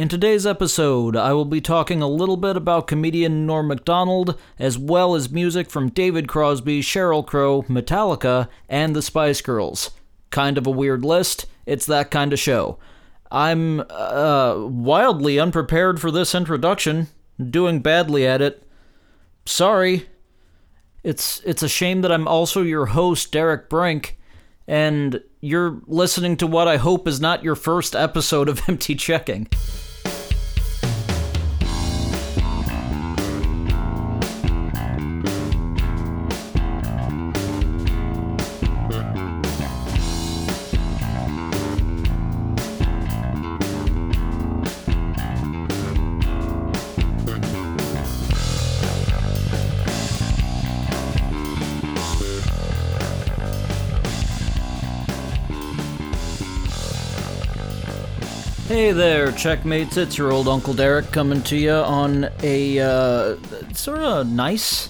In today's episode, I will be talking a little bit about comedian Norm MacDonald, as well as music from David Crosby, Sheryl Crow, Metallica, and the Spice Girls. Kind of a weird list, it's that kind of show. I'm uh, wildly unprepared for this introduction, doing badly at it. Sorry. It's it's a shame that I'm also your host, Derek Brink, and you're listening to what I hope is not your first episode of Empty Checking. Hey there, checkmates. It's your old Uncle Derek coming to you on a uh, sort of nice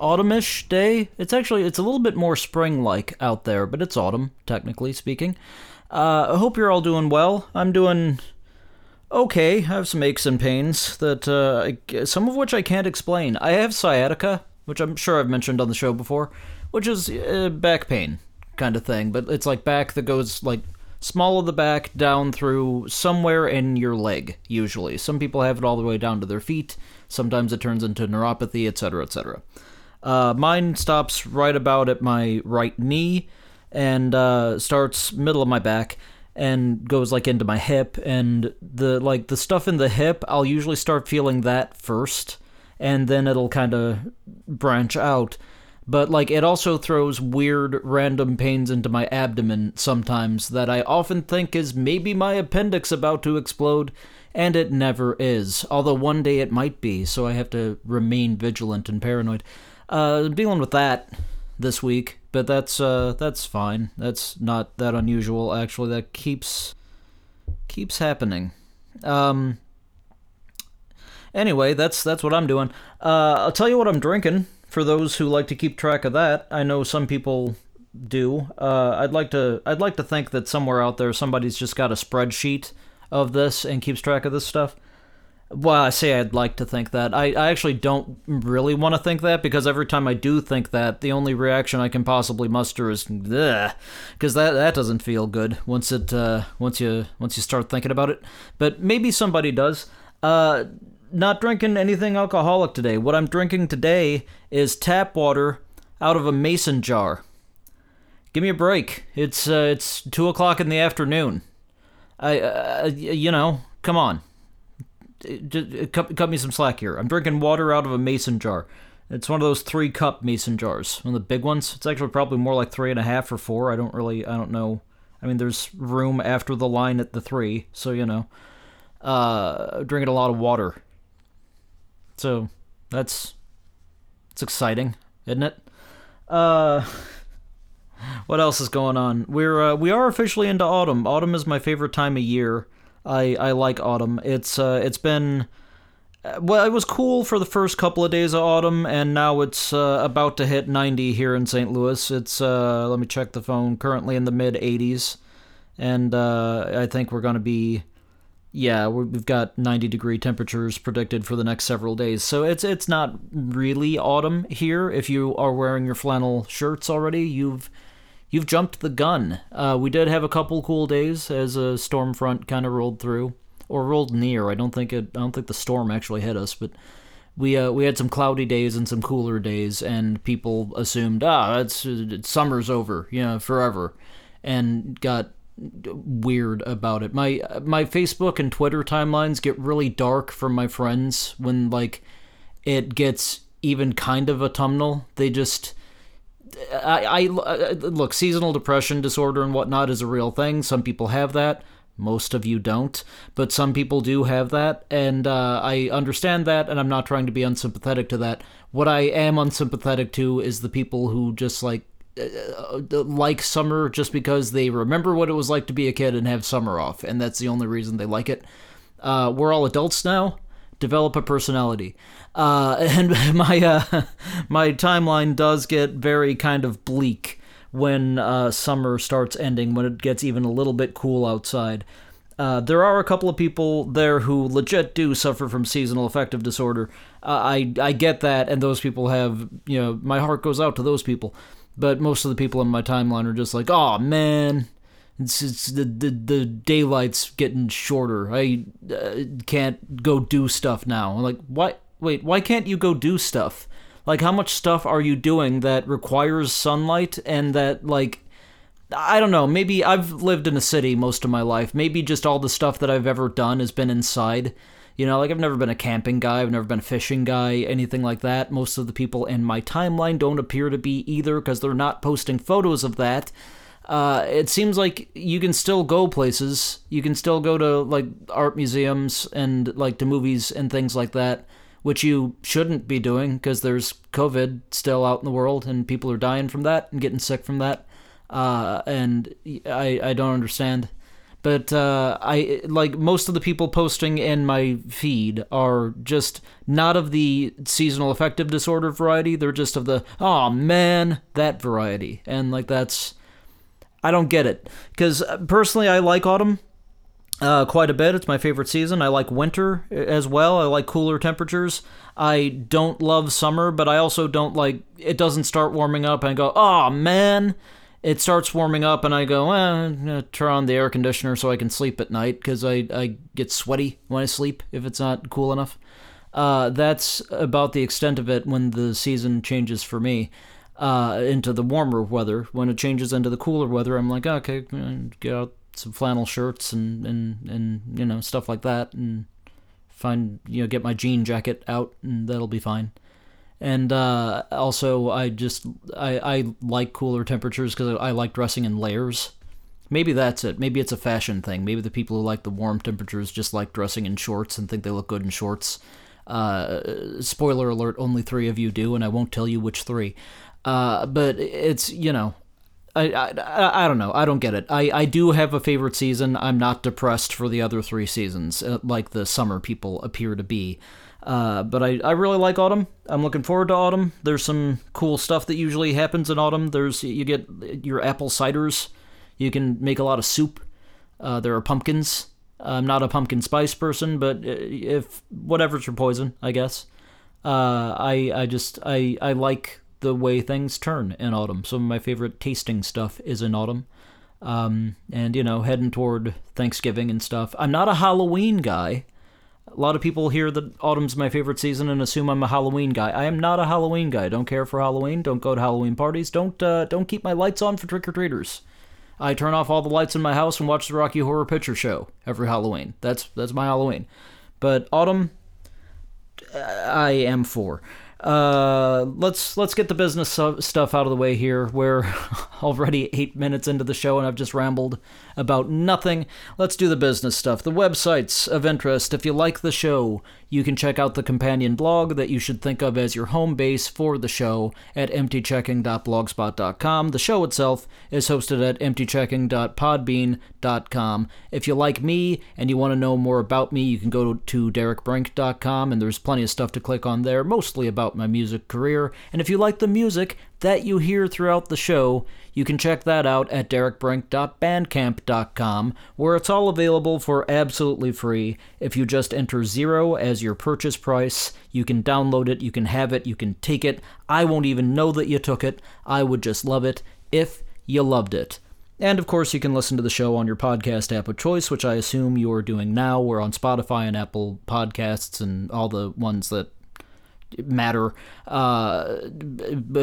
autumnish day. It's actually it's a little bit more spring-like out there, but it's autumn technically speaking. Uh, I hope you're all doing well. I'm doing okay. I have some aches and pains that uh, I, some of which I can't explain. I have sciatica, which I'm sure I've mentioned on the show before, which is uh, back pain kind of thing, but it's like back that goes like small of the back down through somewhere in your leg usually. Some people have it all the way down to their feet. Sometimes it turns into neuropathy etc etc uh, mine stops right about at my right knee and uh, starts middle of my back and goes like into my hip. And the like the stuff in the hip i'll usually start feeling that first. And then it'll kind of branch out but like it also throws weird random pains into my abdomen sometimes that I often think is maybe my appendix about to explode and it never is. Although one day it might be so I have to remain vigilant and paranoid. Uh dealing with that this week but that's uh that's fine. That's not that unusual actually. That keeps keeps happening. Um anyway that's that's what I'm doing. Uh I'll tell you what I'm drinking for those who like to keep track of that, I know some people do. Uh, I'd like to I'd like to think that somewhere out there somebody's just got a spreadsheet of this and keeps track of this stuff. Well, I say I'd like to think that. I, I actually don't really want to think that because every time I do think that, the only reaction I can possibly muster is because that that doesn't feel good once it uh, once you once you start thinking about it. But maybe somebody does. Uh, not drinking anything alcoholic today. What I'm drinking today is tap water out of a mason jar. Give me a break. It's uh, it's two o'clock in the afternoon. I uh, you know, come on. Cut, cut me some slack here. I'm drinking water out of a mason jar. It's one of those three cup mason jars, one of the big ones. It's actually probably more like three and a half or four. I don't really, I don't know. I mean, there's room after the line at the three, so you know. Uh, drinking a lot of water. So that's it's exciting, isn't it? Uh what else is going on? We're uh, we are officially into autumn. Autumn is my favorite time of year. I I like autumn. It's uh it's been uh, well, it was cool for the first couple of days of autumn, and now it's uh, about to hit 90 here in St. Louis. It's uh, let me check the phone. Currently in the mid 80s, and uh, I think we're gonna be yeah, we've got 90 degree temperatures predicted for the next several days. So it's it's not really autumn here. If you are wearing your flannel shirts already, you've you've jumped the gun. Uh, we did have a couple cool days as a storm front kind of rolled through or rolled near. I don't think it. I don't think the storm actually hit us, but we uh, we had some cloudy days and some cooler days, and people assumed ah, it's, it's summer's over, you know, forever, and got weird about it. My my Facebook and Twitter timelines get really dark from my friends when like it gets even kind of autumnal. They just I, I look seasonal depression disorder and whatnot is a real thing. Some people have that. Most of you don't, but some people do have that, and uh, I understand that, and I'm not trying to be unsympathetic to that. What I am unsympathetic to is the people who just like uh, like summer just because they remember what it was like to be a kid and have summer off, and that's the only reason they like it. Uh, we're all adults now. Develop a personality, uh, and my uh, my timeline does get very kind of bleak when uh, summer starts ending, when it gets even a little bit cool outside. Uh, there are a couple of people there who legit do suffer from seasonal affective disorder. Uh, I I get that, and those people have you know my heart goes out to those people. But most of the people in my timeline are just like, oh man, it's, it's the, the the daylight's getting shorter. I uh, can't go do stuff now. I'm like, why? Wait, why can't you go do stuff? Like, how much stuff are you doing that requires sunlight and that like I don't know. Maybe I've lived in a city most of my life. Maybe just all the stuff that I've ever done has been inside. You know, like I've never been a camping guy, I've never been a fishing guy, anything like that. Most of the people in my timeline don't appear to be either because they're not posting photos of that. Uh, it seems like you can still go places. You can still go to like art museums and like to movies and things like that, which you shouldn't be doing because there's COVID still out in the world and people are dying from that and getting sick from that uh, and I I don't understand. But uh, I like most of the people posting in my feed are just not of the seasonal affective disorder variety. They're just of the oh man that variety, and like that's I don't get it because uh, personally I like autumn uh, quite a bit. It's my favorite season. I like winter as well. I like cooler temperatures. I don't love summer, but I also don't like it doesn't start warming up and go, oh man, it starts warming up and I go, eh, turn on the air conditioner so I can sleep at night because I, I get sweaty when I sleep if it's not cool enough. Uh, that's about the extent of it when the season changes for me uh, into the warmer weather. When it changes into the cooler weather, I'm like, okay, get out some flannel shirts and, and, and you know stuff like that, and find you know get my jean jacket out, and that'll be fine and uh, also I just I, I like cooler temperatures because I like dressing in layers. Maybe that's it. Maybe it's a fashion thing. Maybe the people who like the warm temperatures just like dressing in shorts and think they look good in shorts. Uh, spoiler alert: only three of you do, and I won't tell you which three. Uh, but it's you know. I, I, I don't know. I don't get it. I, I do have a favorite season. I'm not depressed for the other three seasons, uh, like the summer people appear to be. Uh, but I, I really like autumn. I'm looking forward to autumn. There's some cool stuff that usually happens in autumn. There's you get your apple ciders. You can make a lot of soup. Uh, there are pumpkins. I'm not a pumpkin spice person, but if whatever's your poison, I guess. Uh, I I just I I like the way things turn in autumn. Some of my favorite tasting stuff is in autumn. Um, and you know, heading toward Thanksgiving and stuff. I'm not a Halloween guy. A lot of people hear that autumn's my favorite season and assume I'm a Halloween guy. I am not a Halloween guy. Don't care for Halloween. Don't go to Halloween parties. Don't uh, don't keep my lights on for trick or treaters. I turn off all the lights in my house and watch the Rocky Horror Picture Show every Halloween. That's that's my Halloween. But autumn, I am for. Uh, let's let's get the business stuff out of the way here. We're already eight minutes into the show, and I've just rambled about nothing. Let's do the business stuff. The websites of interest. If you like the show, you can check out the companion blog that you should think of as your home base for the show at emptychecking.blogspot.com. The show itself is hosted at emptychecking.podbean.com. If you like me and you want to know more about me, you can go to derekbrink.com and there's plenty of stuff to click on there, mostly about my music career. And if you like the music that you hear throughout the show, you can check that out at derekbrink.bandcamp.com, where it's all available for absolutely free. If you just enter zero as your purchase price, you can download it, you can have it, you can take it. I won't even know that you took it. I would just love it if you loved it. And of course, you can listen to the show on your podcast app of choice, which I assume you're doing now. We're on Spotify and Apple Podcasts and all the ones that matter. Uh,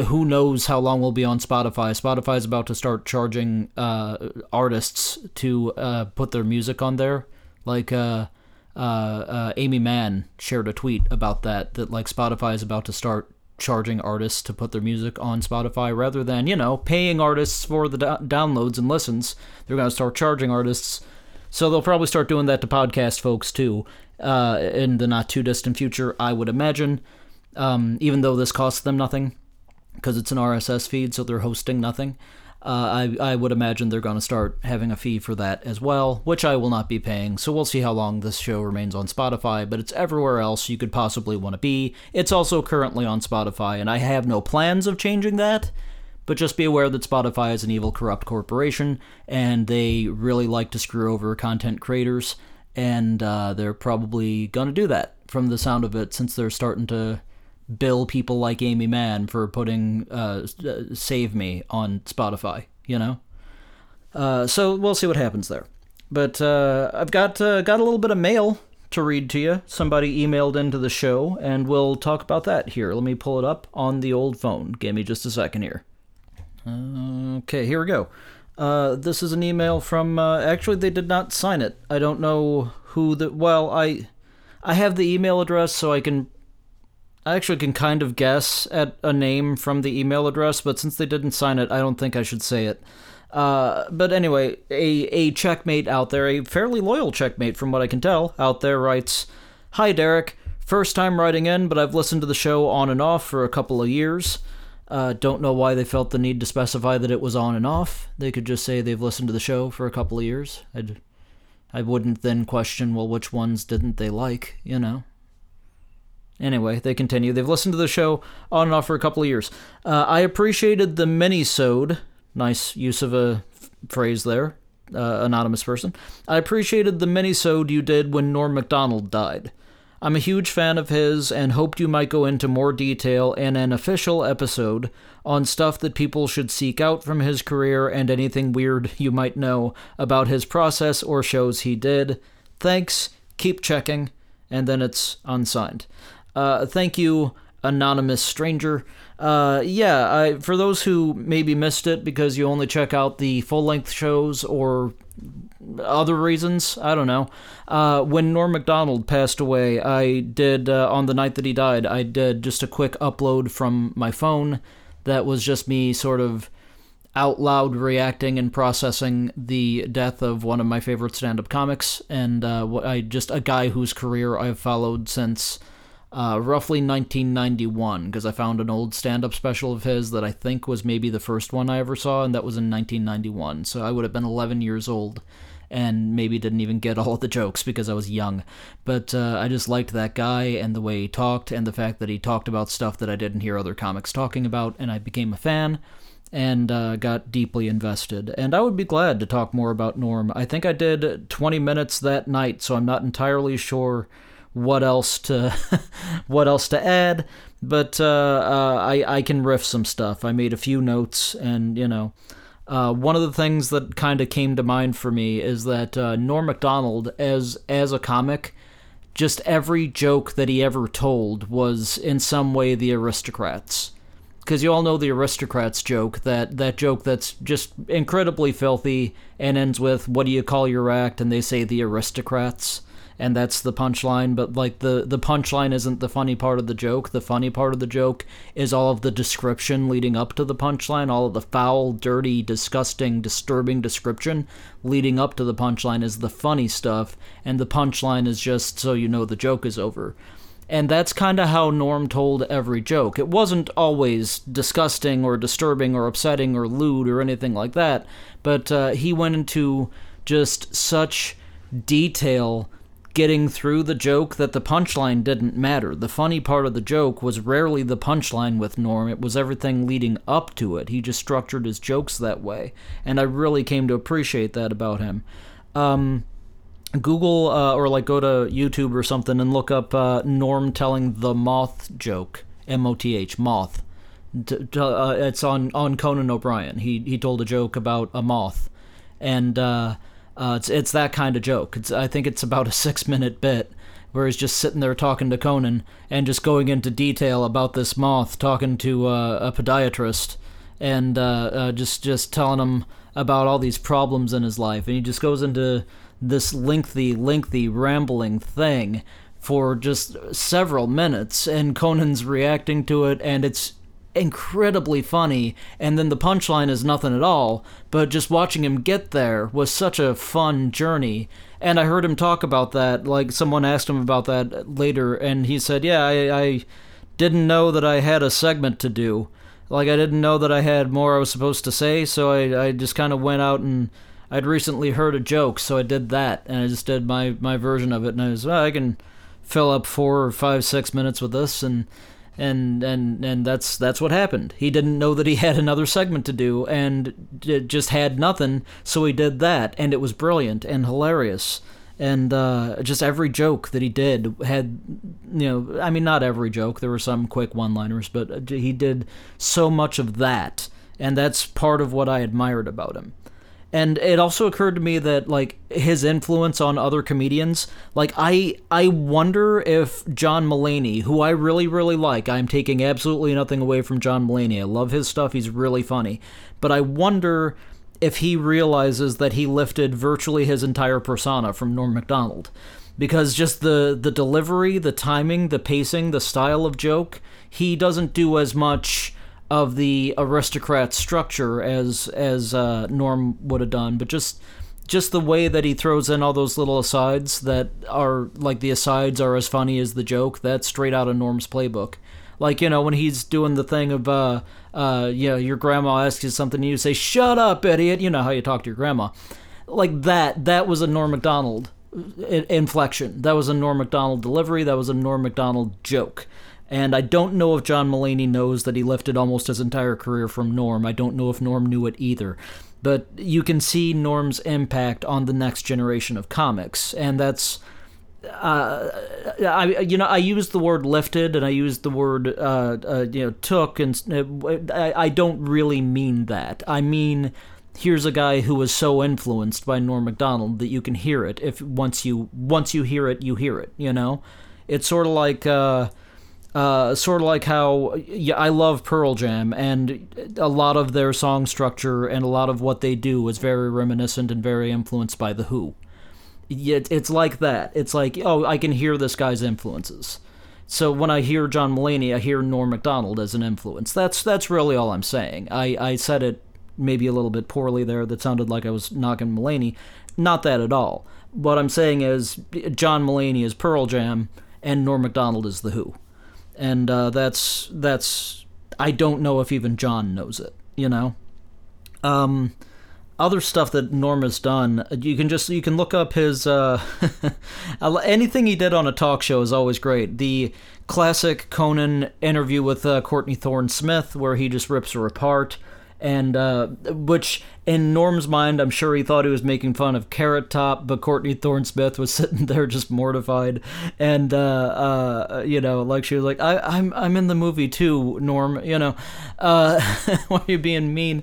who knows how long we'll be on Spotify? Spotify is about to start charging uh, artists to uh, put their music on there. Like uh, uh, uh, Aimee Mann shared a tweet about that. That like Spotify is about to start charging artists to put their music on Spotify rather than you know paying artists for the do- downloads and listens. They're going to start charging artists. So they'll probably start doing that to podcast folks too in the not too distant future, I would imagine um, even though this costs them nothing because it's an RSS feed, so they're hosting nothing. Uh, I, I would imagine they're going to start having a fee for that as well, which I will not be paying. So we'll see how long this show remains on Spotify, but it's everywhere else you could possibly want to be. It's also currently on Spotify, and I have no plans of changing that. But just be aware that Spotify is an evil, corrupt corporation, and they really like to screw over content creators, and uh, they're probably going to do that from the sound of it, since they're starting to bill people like Aimee Mann for putting uh, Save Me on Spotify, you know? Uh, so we'll see what happens there. But uh, I've got uh, got a little bit of mail to read to you. Somebody emailed into the show, and we'll talk about that here. Let me pull it up on the old phone. Give me just a second here. Okay, here we go. Uh, this is an email from. Uh, actually, they did not sign it. I don't know who the. Well, I, I have the email address, so I can. I actually can kind of guess at a name from the email address, but since they didn't sign it, I don't think I should say it. Uh, but anyway, a, a checkmate out there, a fairly loyal checkmate from what I can tell, out there writes Hi, Derek. First time writing in, but I've listened to the show on and off for a couple of years. Uh, don't know why they felt the need to specify that it was on and off. They could just say they've listened to the show for a couple of years. I'd, I wouldn't then question, well, which ones didn't they like, you know? Anyway, they continue. They've listened to the show on and off for a couple of years. Uh, I appreciated the mini-sode Nice use of a f- phrase there, uh, anonymous person. I appreciated the mini-sode you did when Norm MacDonald died. I'm a huge fan of his and hoped you might go into more detail in an official episode on stuff that people should seek out from his career and anything weird you might know about his process or shows he did. Thanks, keep checking, and then it's unsigned. Uh, thank you, anonymous stranger. Uh, yeah, I, for those who maybe missed it because you only check out the full length shows or other reasons, I don't know. Uh, when Norm MacDonald passed away, I did, uh, on the night that he died, I did just a quick upload from my phone that was just me sort of out loud reacting and processing the death of one of my favorite stand up comics, and uh, I just a guy whose career I've followed since uh, roughly 1991, because I found an old stand up special of his that I think was maybe the first one I ever saw, and that was in 1991. So I would have been 11 years old and maybe didn't even get all the jokes because I was young. But uh, I just liked that guy and the way he talked, and the fact that he talked about stuff that I didn't hear other comics talking about, and I became a fan and uh, got deeply invested. And I would be glad to talk more about Norm. I think I did 20 minutes that night, so I'm not entirely sure what else to what else to add, but uh, uh, I I can riff some stuff. I made a few notes, and you know, uh, one of the things that kind of came to mind for me is that uh, Norm Macdonald, as as a comic, just every joke that he ever told was in some way the aristocrats. Because you all know the aristocrats joke, that, that joke that's just incredibly filthy and ends with, What do you call your act? And they say the aristocrats and that's the punchline but like the the punchline isn't the funny part of the joke the funny part of the joke is all of the description leading up to the punchline all of the foul dirty disgusting disturbing description leading up to the punchline is the funny stuff and the punchline is just so you know the joke is over and that's kind of how Norm told every joke. It wasn't always disgusting or disturbing or upsetting or lewd or anything like that, but uh, he went into just such detail getting through the joke that the punchline didn't matter. The funny part of the joke was rarely the punchline with Norm, it was everything leading up to it. He just structured his jokes that way, and I really came to appreciate that about him. Um, Google uh, or like go to YouTube or something and look up uh, Norm telling the moth joke, M O T H, moth. Uh, it's on on Conan O'Brien. He he told a joke about a moth, and uh, it's it's that kind of joke. It's I think it's about a six minute bit where he's just sitting there talking to Conan and just going into detail about this moth, talking to uh, a podiatrist, and uh, uh, just just telling him about all these problems in his life, and he just goes into this lengthy, lengthy, rambling thing for just several minutes, and Conan's reacting to it, and it's incredibly funny, and then the punchline is nothing at all, but just watching him get there was such a fun journey. And I heard him talk about that, like someone asked him about that later, and he said, Yeah, I, I didn't know that I had a segment to do. Like, I didn't know that I had more I was supposed to say, so I, I just kind of went out and I'd recently heard a joke, so I did that, and I just did my, my version of it, and I was, well, I can fill up four or five, six minutes with this, and and and and that's that's what happened. He didn't know that he had another segment to do, and just had nothing, so he did that, and it was brilliant and hilarious. And uh, just every joke that he did had, you know, I mean, not every joke. There were some quick one-liners, but he did so much of that, and that's part of what I admired about him. And it also occurred to me that like his influence on other comedians, like I I wonder if John Mulaney, who I really really like, I'm taking absolutely nothing away from John Mulaney. I love his stuff. He's really funny. But I wonder if he realizes that he lifted virtually his entire persona from Norm Macdonald because just the the delivery, the timing, the pacing, the style of joke, he doesn't do as much of the aristocrat structure as as uh, Norm would have done, but just just the way that he throws in all those little asides that are like the asides are as funny as the joke. That's straight out of Norm's playbook. Like you know when he's doing the thing of uh uh you know your grandma asks you something and you say shut up idiot. You know how you talk to your grandma. Like that. That was a Norm Macdonald inflection. That was a Norm Macdonald delivery. That was a Norm Macdonald joke. And I don't know if John Mulaney knows that he lifted almost his entire career from Norm. I don't know if Norm knew it either. But you can see Norm's impact on the next generation of comics, and that's. Uh, I you know I used the word lifted and I used the word uh, uh, you know took and uh, I, I don't really mean that I mean here's a guy who was so influenced by Norm Macdonald that you can hear it if once you once you hear it you hear it you know it's sort of like uh, sort of like how yeah, I love Pearl Jam, and a lot of their song structure and a lot of what they do is very reminiscent and very influenced by The Who. It's like that. It's like, oh, I can hear this guy's influences. So when I hear John Mulaney, I hear Norm Macdonald as an influence. That's that's really all I'm saying. I, I said it maybe a little bit poorly there. That sounded like I was knocking Mulaney. Not that at all. What I'm saying is John Mulaney is Pearl Jam, and Norm Macdonald is The Who and uh, that's that's I don't know if even John knows it. You know, um, other stuff that Norma's done. You can just you can look up his uh, anything he did on a talk show is always great. The classic Conan interview with uh, Courtney Thorne Smith, where he just rips her apart and uh, which in Norm's mind, I'm sure he thought he was making fun of Carrot Top, but Courtney Thorne Smith was sitting there just mortified, and uh, uh, you know, like she was like, I, am I'm, I'm in the movie too, Norm. You know, uh, why are you being mean?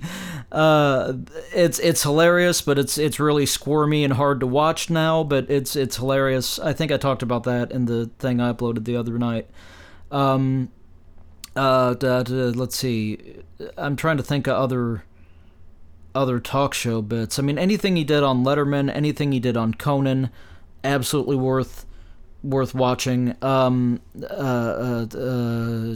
Uh, it's it's hilarious, but it's it's really squirmy and hard to watch now. But it's it's hilarious. I think I talked about that in the thing I uploaded the other night. Um, uh, let's see. I'm trying to think of other other talk show bits. I mean, anything he did on Letterman, anything he did on Conan, absolutely worth worth watching. Um, uh, uh, uh,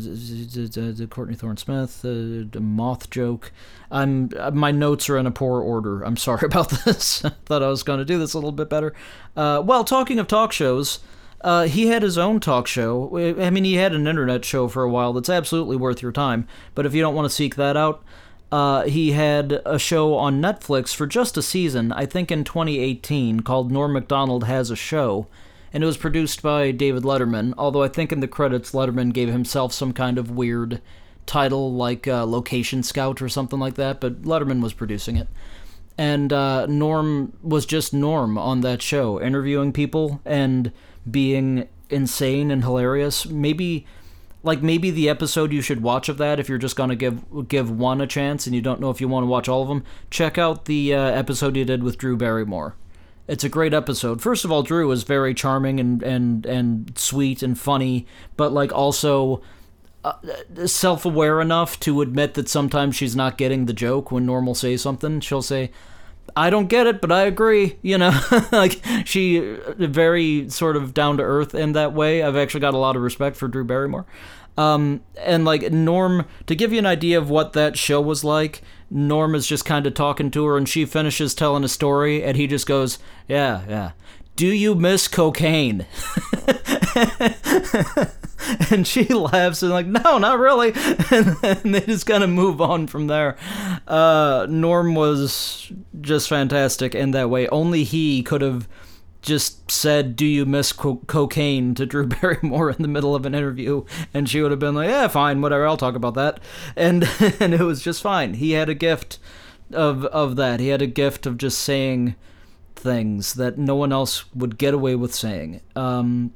Courtney Thorne Smith, uh, the Moth joke. I'm my notes are in a poor order. I'm sorry about this. Thought I was going to do this a little bit better. Uh, well, talking of talk shows. Uh, he had his own talk show. I mean, he had an internet show for a while that's absolutely worth your time. But if you don't want to seek that out, uh, he had a show on Netflix for just a season, I think in 2018, called Norm Macdonald Has a Show. And it was produced by David Letterman, although I think in the credits, Letterman gave himself some kind of weird title like uh, Location Scout or something like that, but Letterman was producing it. And uh, Norm was just Norm on that show, interviewing people and being insane and hilarious. Maybe like maybe the episode you should watch of that if you're just gonna give give one a chance and you don't know if you want to watch all of them. Check out the uh, episode you did with Drew Barrymore. It's a great episode. First of all, Drew is very charming and and and sweet and funny, but like also uh, self-aware enough to admit that sometimes she's not getting the joke when Normal says something. She'll say, I don't get it, but I agree. You know, like she very sort of down to earth in that way. I've actually got a lot of respect for Drew Barrymore. Um, and like Norm, to give you an idea of what that show was like, Norm is just kind of talking to her, and she finishes telling a story, and he just goes, "Yeah, yeah. Do you miss cocaine?" and she laughs and like, no, not really. And they just kind of move on from there. Uh, Norm was just fantastic in that way. Only he could have just said, "Do you miss co- cocaine?" to Drew Barrymore in the middle of an interview, and she would have been like, "Yeah, fine, whatever. I'll talk about that," and and it was just fine. He had a gift of of that. He had a gift of just saying things that no one else would get away with saying. Um,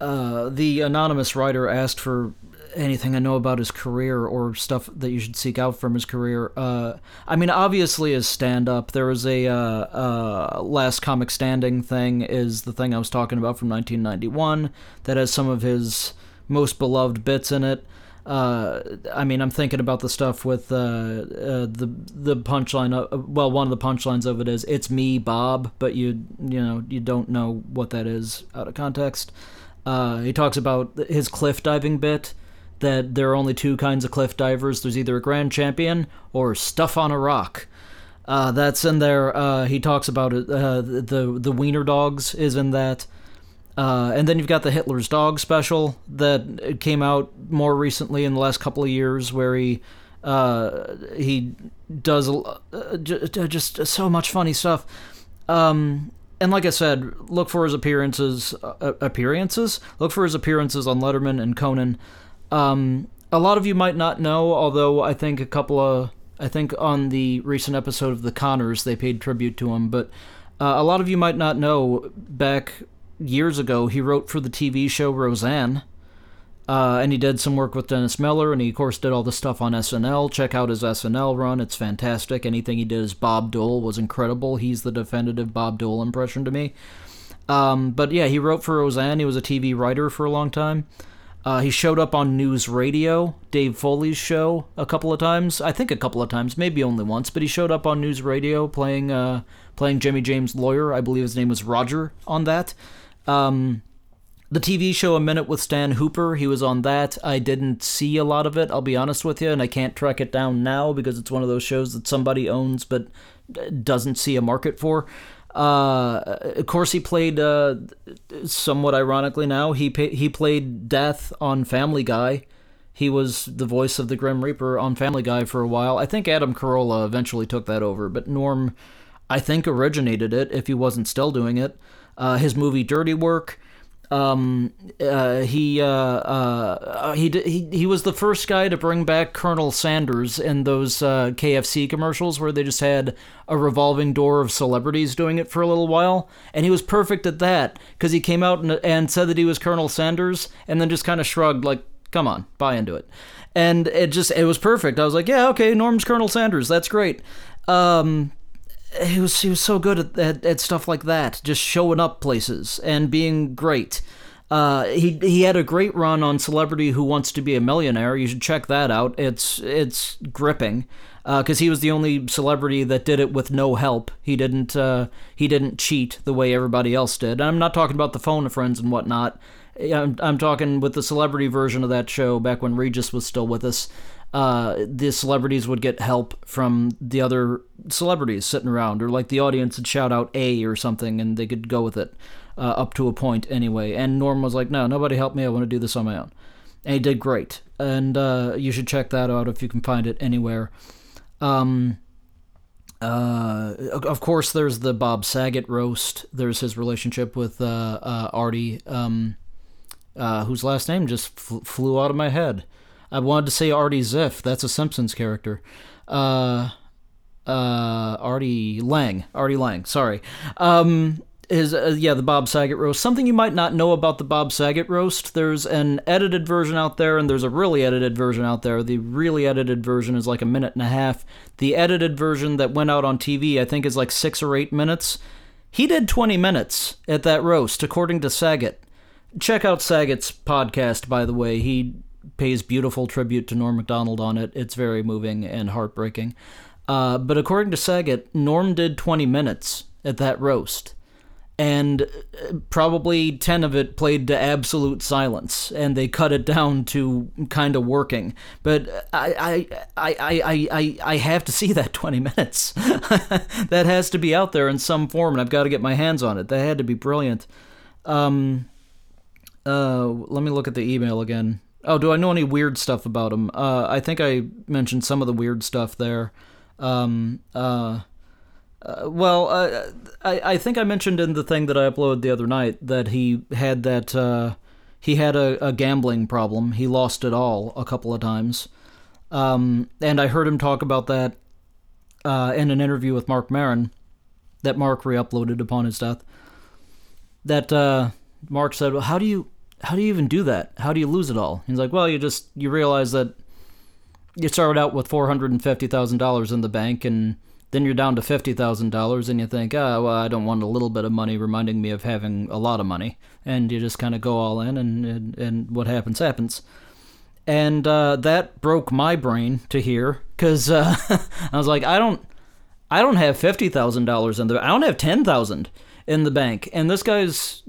uh, the anonymous writer asked for anything I know about his career or stuff that you should seek out from his career. Uh, I mean, obviously, his stand up. There was a uh, uh, Last Comic Standing thing, is the thing I was talking about from 1991 that has some of his most beloved bits in it. Uh, I mean, I'm thinking about the stuff with uh, uh, the the punchline. Of, well, one of the punchlines of it is "It's me, Bob," but you you know you don't know what that is out of context. Uh, he talks about his cliff diving bit that there are only two kinds of cliff divers. There's either a grand champion or stuff on a rock. Uh, that's in there. Uh, he talks about it. Uh, the the Wiener Dogs is in that. Uh, and then you've got the Hitler's Dog special that came out more recently in the last couple of years, where he uh, he does uh, just so much funny stuff. Um, and like I said, look for his appearances. appearances. Look for his appearances on Letterman and Conan. Um, a lot of you might not know, although I think a couple of I think on the recent episode of The Conners they paid tribute to him, but uh, a lot of you might not know back years ago he wrote for the TV show Roseanne. Uh, and he did some work with Dennis Miller, and he, of course, did all the stuff on SNL. Check out his SNL run, it's fantastic. Anything he did as Bob Dole was incredible. He's the definitive Bob Dole impression to me. Um, but yeah, he wrote for Roseanne. He was a TV writer for a long time. Uh, he showed up on News Radio, Dave Foley's show, a couple of times. I think a couple of times, maybe only once, but he showed up on News Radio playing uh, playing Jimmy James' lawyer. I believe his name was Roger on that. Um, the TV show A Minute with Stan Hooper, he was on that. I didn't see a lot of it, I'll be honest with you, and I can't track it down now because it's one of those shows that somebody owns but doesn't see a market for. Uh, of course, he played uh, somewhat ironically. Now he he played Death on Family Guy. He was the voice of the Grim Reaper on Family Guy for a while. I think Adam Carolla eventually took that over, but Norm, I think, originated it if he wasn't still doing it. Uh, his movie Dirty Work um, uh, he uh, uh, he he he was the first guy to bring back Colonel Sanders in those uh, KFC commercials where they just had a revolving door of celebrities doing it for a little while, and he was perfect at that because he came out and, and said that he was Colonel Sanders, and then just kind of shrugged like, "Come on, buy into it," and it just it was perfect. I was like, "Yeah, okay, Norm's Colonel Sanders, that's great." Um, he was he was so good at, at, at stuff like that, just showing up places and being great. Uh, he he had a great run on Celebrity Who Wants to Be a Millionaire. You should check that out. It's it's gripping because uh, he was the only celebrity that did it with no help. He didn't uh, he didn't cheat the way everybody else did. And I'm not talking about the phone of friends and whatnot. I'm, I'm talking with the celebrity version of that show back when Regis was still with us uh, the celebrities would get help from the other celebrities sitting around, or like the audience would shout out A or something, and they could go with it uh, up to a point anyway. And Norm was like, "No, nobody help me. I want to do this on my own." And he did great, and uh, you should check that out if you can find it anywhere. Um, uh, of course, there's the Bob Saget roast. There's his relationship with uh, uh, Artie, um, uh, whose last name just fl- flew out of my head. I wanted to say Artie Ziff. That's a Simpsons character. Uh, uh, Artie Lange. Artie Lange. Sorry. Um, is uh, yeah the Bob Saget roast. Something you might not know about the Bob Saget roast. There's an edited version out there, and there's a really edited version out there. The really edited version is like a minute and a half. The edited version that went out on TV, I think, is like six or eight minutes. He did 20 minutes at that roast, according to Saget. Check out Saget's podcast, by the way. He pays beautiful tribute to Norm Macdonald on it. It's very moving and heartbreaking. Uh, but according to Saget, Norm did 20 minutes at that roast, and uh, probably 10 of it played to absolute silence, and they cut it down to kind of working. But I, I, I, I, I, I have to see that 20 minutes. that has to be out there in some form, and I've got to get my hands on it. That had to be brilliant. Um, uh, let me look at the email again. Oh, do I know any weird stuff about him? Uh, I think I mentioned some of the weird stuff there. Um, uh, Uh, well, uh, I I think I mentioned in the thing that I uploaded the other night that he had that uh, he had a, a gambling problem. He lost it all a couple of times, um, and I heard him talk about that uh, in an interview with Marc Maron that Mark re-uploaded upon his death. That Marc said, well, "How do you how do you even do that? How do you lose it all?" He's like, "Well, you just you realize that you started out with four hundred and fifty thousand dollars in the bank and." then you're down to $50,000 and you think, oh, well, I don't want a little bit of money reminding me of having a lot of money. And you just kind of go all in and, and, and what happens, happens. And uh, that broke my brain to hear because uh, I was like, I don't, I don't have $50,000 in the, I don't have 10,000 in the bank. And this guy's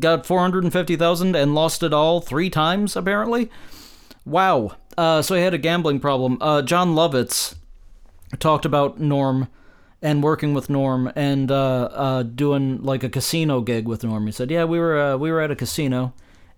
got 450,000 and lost it all three times apparently. Wow. Uh, so he had a gambling problem. Uh, Jon Lovitz talked about Norm and working with Norm and uh, uh, doing like a casino gig with Norm. He said, "Yeah, we were uh, we were at a casino,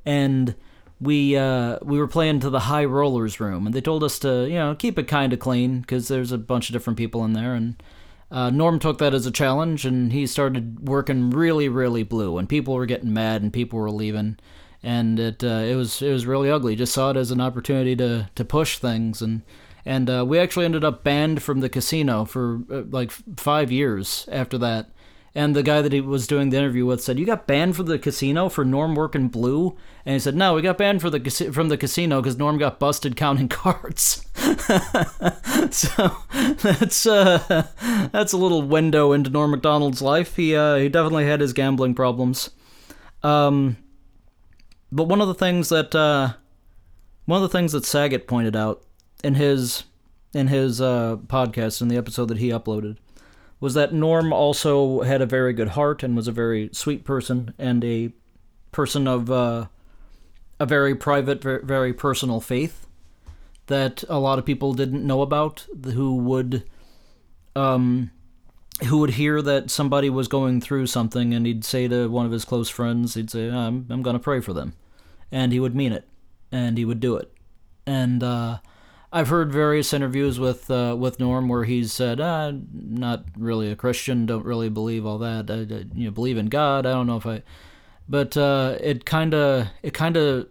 and we uh, we were playing to the high rollers room, and they told us to you know keep it kind of clean because there's a bunch of different people in there, and." Uh, Norm took that as a challenge, and he started working really, really blue. And people were getting mad, and people were leaving, and it uh, it was it was really ugly. Just saw it as an opportunity to to push things, and and uh, we actually ended up banned from the casino for uh, like five years after that. And the guy that he was doing the interview with said, "You got banned from the casino for Norm working blue." And he said, "No, we got banned for the from the casino because Norm got busted counting cards." so that's uh, that's a little window into Norm Macdonald's life. He uh, he definitely had his gambling problems. Um, but one of the things that uh, one of the things that Saget pointed out in his in his uh, podcast in the episode that he uploaded was that Norm also had a very good heart and was a very sweet person and a person of uh, a very private, very, personal faith that a lot of people didn't know about, who would um, who would hear that somebody was going through something and he'd say to one of his close friends, he'd say, "I'm I'm going to pray for them," and he would mean it, and he would do it, and uh, I've heard various interviews with uh, with Norm where he's said, uh, "Not really a Christian. Don't really believe all that. I, I you know, believe in God. I don't know if I." But uh, it kind of it kind of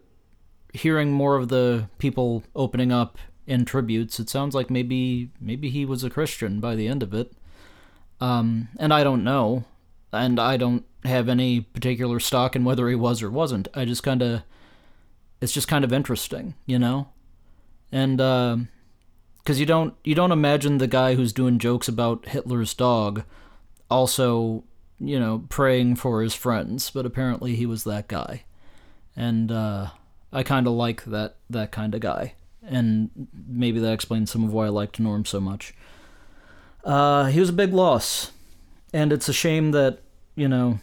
hearing more of the people opening up in tributes. It sounds like maybe maybe he was a Christian by the end of it. Um, and I don't know, and I don't have any particular stock in whether he was or wasn't. I just kind of it's just kind of interesting, you know and because uh, you don't you don't imagine the guy who's doing jokes about Hitler's dog also you know praying for his friends, but apparently he was that guy, and uh, I kind of like that that kind of guy, and maybe that explains some of why I liked Norm so much. Uh, he was a big loss, and it's a shame that you know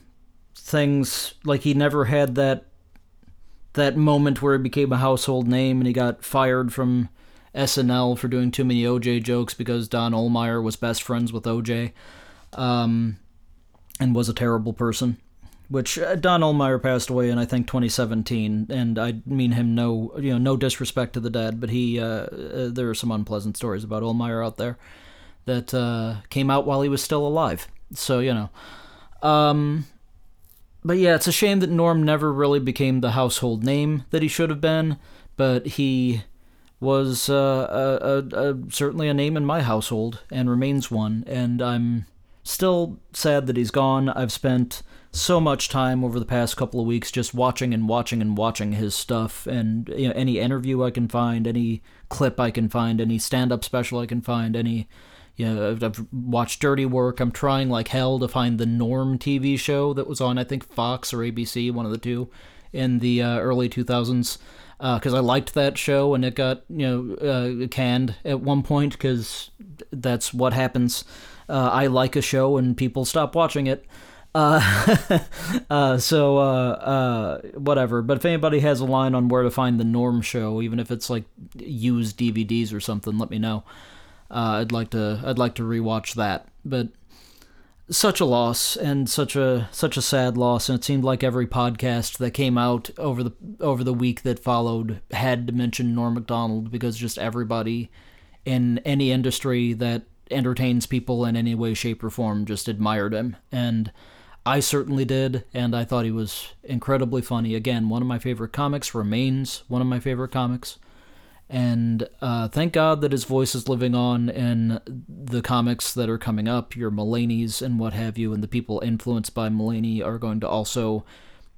things like he never had that that moment where he became a household name and he got fired from SNL for doing too many OJ jokes because Don Ohlmeyer was best friends with OJ um, and was a terrible person. Which uh, Don Ohlmeyer passed away in I think 2017, and I mean him no you know no disrespect to the dead, but he uh, uh, there are some unpleasant stories about Ohlmeyer out there that uh, came out while he was still alive. So you know, um, but yeah, it's a shame that Norm never really became the household name that he should have been, but he was uh, a, a, a, certainly a name in my household and remains one. And I'm still sad that he's gone. I've spent so much time over the past couple of weeks just watching and watching and watching his stuff and you know, any interview I can find, any clip I can find, any stand-up special I can find, any you know, I've, I've, watched Dirty Work. I'm trying like hell to find the Norm TV show that was on, I think, Fox or ABC, one of the two, in the uh, early 2000s. Because uh, I liked that show and it got you know uh, canned at one point because that's what happens. Uh, I like a show and people stop watching it. Uh, uh, so whatever. But if anybody has a line on where to find the Norm show, even if it's like used DVDs or something, let me know. Uh, I'd like to I'd like to rewatch that, but such a loss and such a such a sad loss and it seemed like every podcast that came out over the over the week that followed had to mention Norm Macdonald because just everybody in any industry that entertains people in any way, shape, or form just admired him. And I certainly did, and I thought he was incredibly funny. Again, one of my favorite comics remains one of my favorite comics. And uh, thank God that his voice is living on in the comics that are coming up, your Mulaney's and what have you, and the people influenced by Mulaney are going to also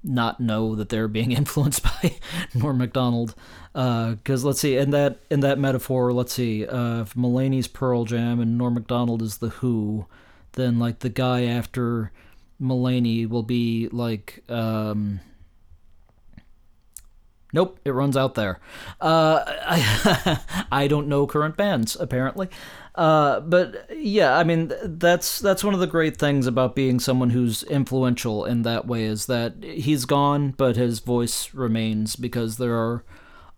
not know that they're being influenced by Norm Macdonald. Because uh, let's see, in that in that metaphor, let's see, uh, if Mulaney's Pearl Jam and Norm Macdonald is the Who, then like the guy after Mulaney will be like. Um, Nope, it runs out there. Uh, I I don't know current bands apparently, uh, but yeah, I mean that's that's one of the great things about being someone who's influential in that way is that he's gone, but his voice remains because there are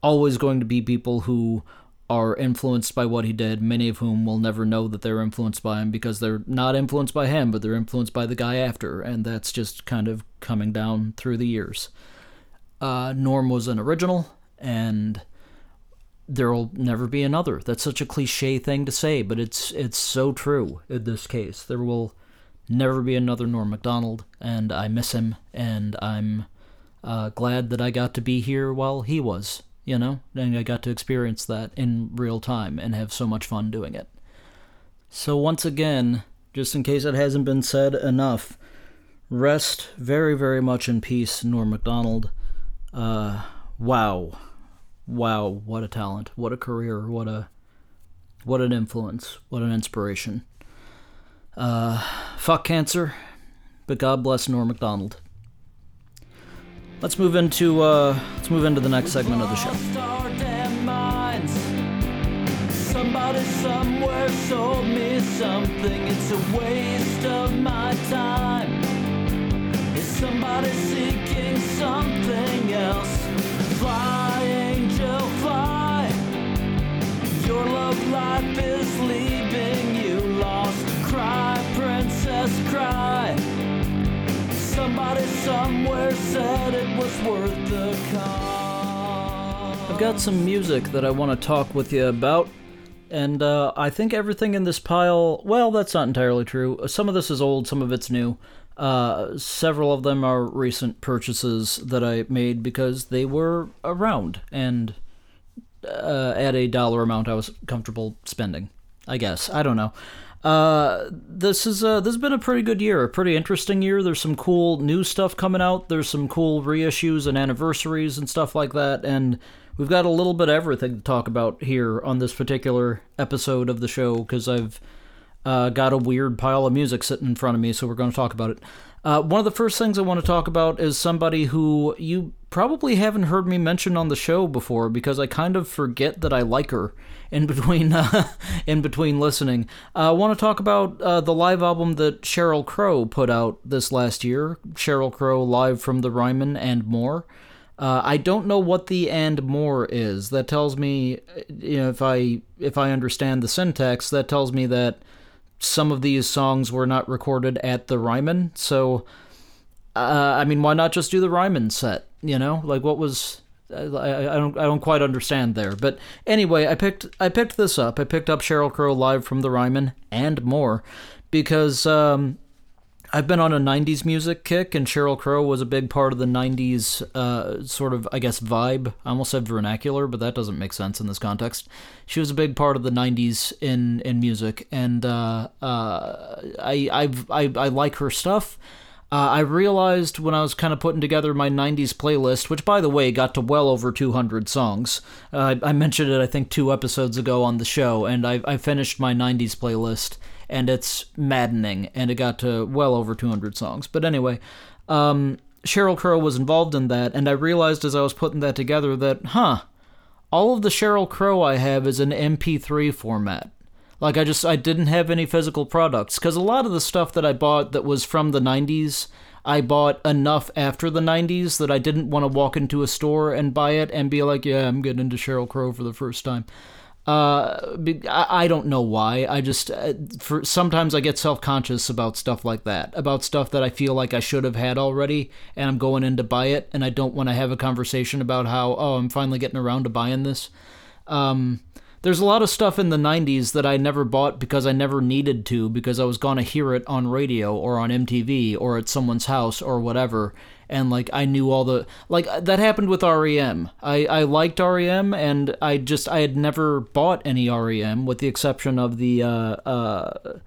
always going to be people who are influenced by what he did, many of whom will never know that they're influenced by him because they're not influenced by him, but they're influenced by the guy after, and that's just kind of coming down through the years. Uh, Norm was an original, and there'll never be another. That's such a cliche thing to say, but it's it's so true in this case. There will never be another Norm Macdonald, and I miss him, and I'm uh, glad that I got to be here while he was, you know, and I got to experience that in real time and have so much fun doing it. So once again, just in case it hasn't been said enough, rest very, very much in peace, Norm Macdonald. Uh, wow, wow, what a talent, what a career, what a what an influence, what an inspiration. Uh, fuck cancer, but God bless Norm Macdonald. Let's move into uh, let's move into the next segment of the show. Somebody somewhere sold me something. It's a waste of my time. Is somebody seeking something else? Fly, angel, fly. Your love life is leaving you lost. Cry, princess, cry. Somebody somewhere said it was worth the cost. I've got some music that I want to talk with you about. And uh, I think everything in this pile, well, that's not entirely true. Some of this is old, some of it's new. Uh, several of them are recent purchases that I made because they were around and uh, at a dollar amount I was comfortable spending. I guess I don't know. Uh, this is uh, this has been a pretty good year, a pretty interesting year. There's some cool new stuff coming out. There's some cool reissues and anniversaries and stuff like that, and we've got a little bit of everything to talk about here on this particular episode of the show because I've uh, got a weird pile of music sitting in front of me, so we're going to talk about it. Uh, one of the first things I want to talk about is somebody who you probably haven't heard me mention on the show before because I kind of forget that I like her in between uh, in between listening. Uh, I want to talk about uh, the live album that Sheryl Crow put out this last year. Sheryl Crow live from the Ryman and more. Uh, I don't know what the and more is. That tells me, you know, if I if I understand the syntax, that tells me that some of these songs were not recorded at the Ryman. So, uh, I mean, why not just do the Ryman set? You know, like what was I, I don't I don't quite understand there. But anyway, I picked I picked this up. I picked up Sheryl Crow live from the Ryman and more because um, I've been on a 90s music kick, and Sheryl Crow was a big part of the 90s uh, sort of, I guess, vibe. I almost said vernacular, but that doesn't make sense in this context. She was a big part of the 90s in, in music, and uh, uh, I, I've, I, I like her stuff. Uh, I realized when I was kind of putting together my 90s playlist, which by the way got to well over 200 songs. Uh, I mentioned it, I think, two episodes ago on the show, and I, I finished my 90s playlist and it's maddening, and it got to well over 200 songs. But anyway, um, Sheryl Crow was involved in that, and I realized as I was putting that together that, huh, all of the Sheryl Crow I have is in MP3 format. Like I just I didn't have any physical products because a lot of the stuff that I bought that was from the 90s, I bought enough after the 90s that I didn't want to walk into a store and buy it and be like, yeah, I'm getting into Sheryl Crow for the first time. Uh, I don't know why. I just uh, for sometimes I get self conscious about stuff like that, about stuff that I feel like I should have had already, and I'm going in to buy it, and I don't want to have a conversation about how oh I'm finally getting around to buying this. Um, there's a lot of stuff in the 90s that I never bought because I never needed to because I was to hear it on radio or on MTV or at someone's house or whatever and like I knew all the like that happened with REM. I I liked REM and I just I had never bought any REM with the exception of the uh uh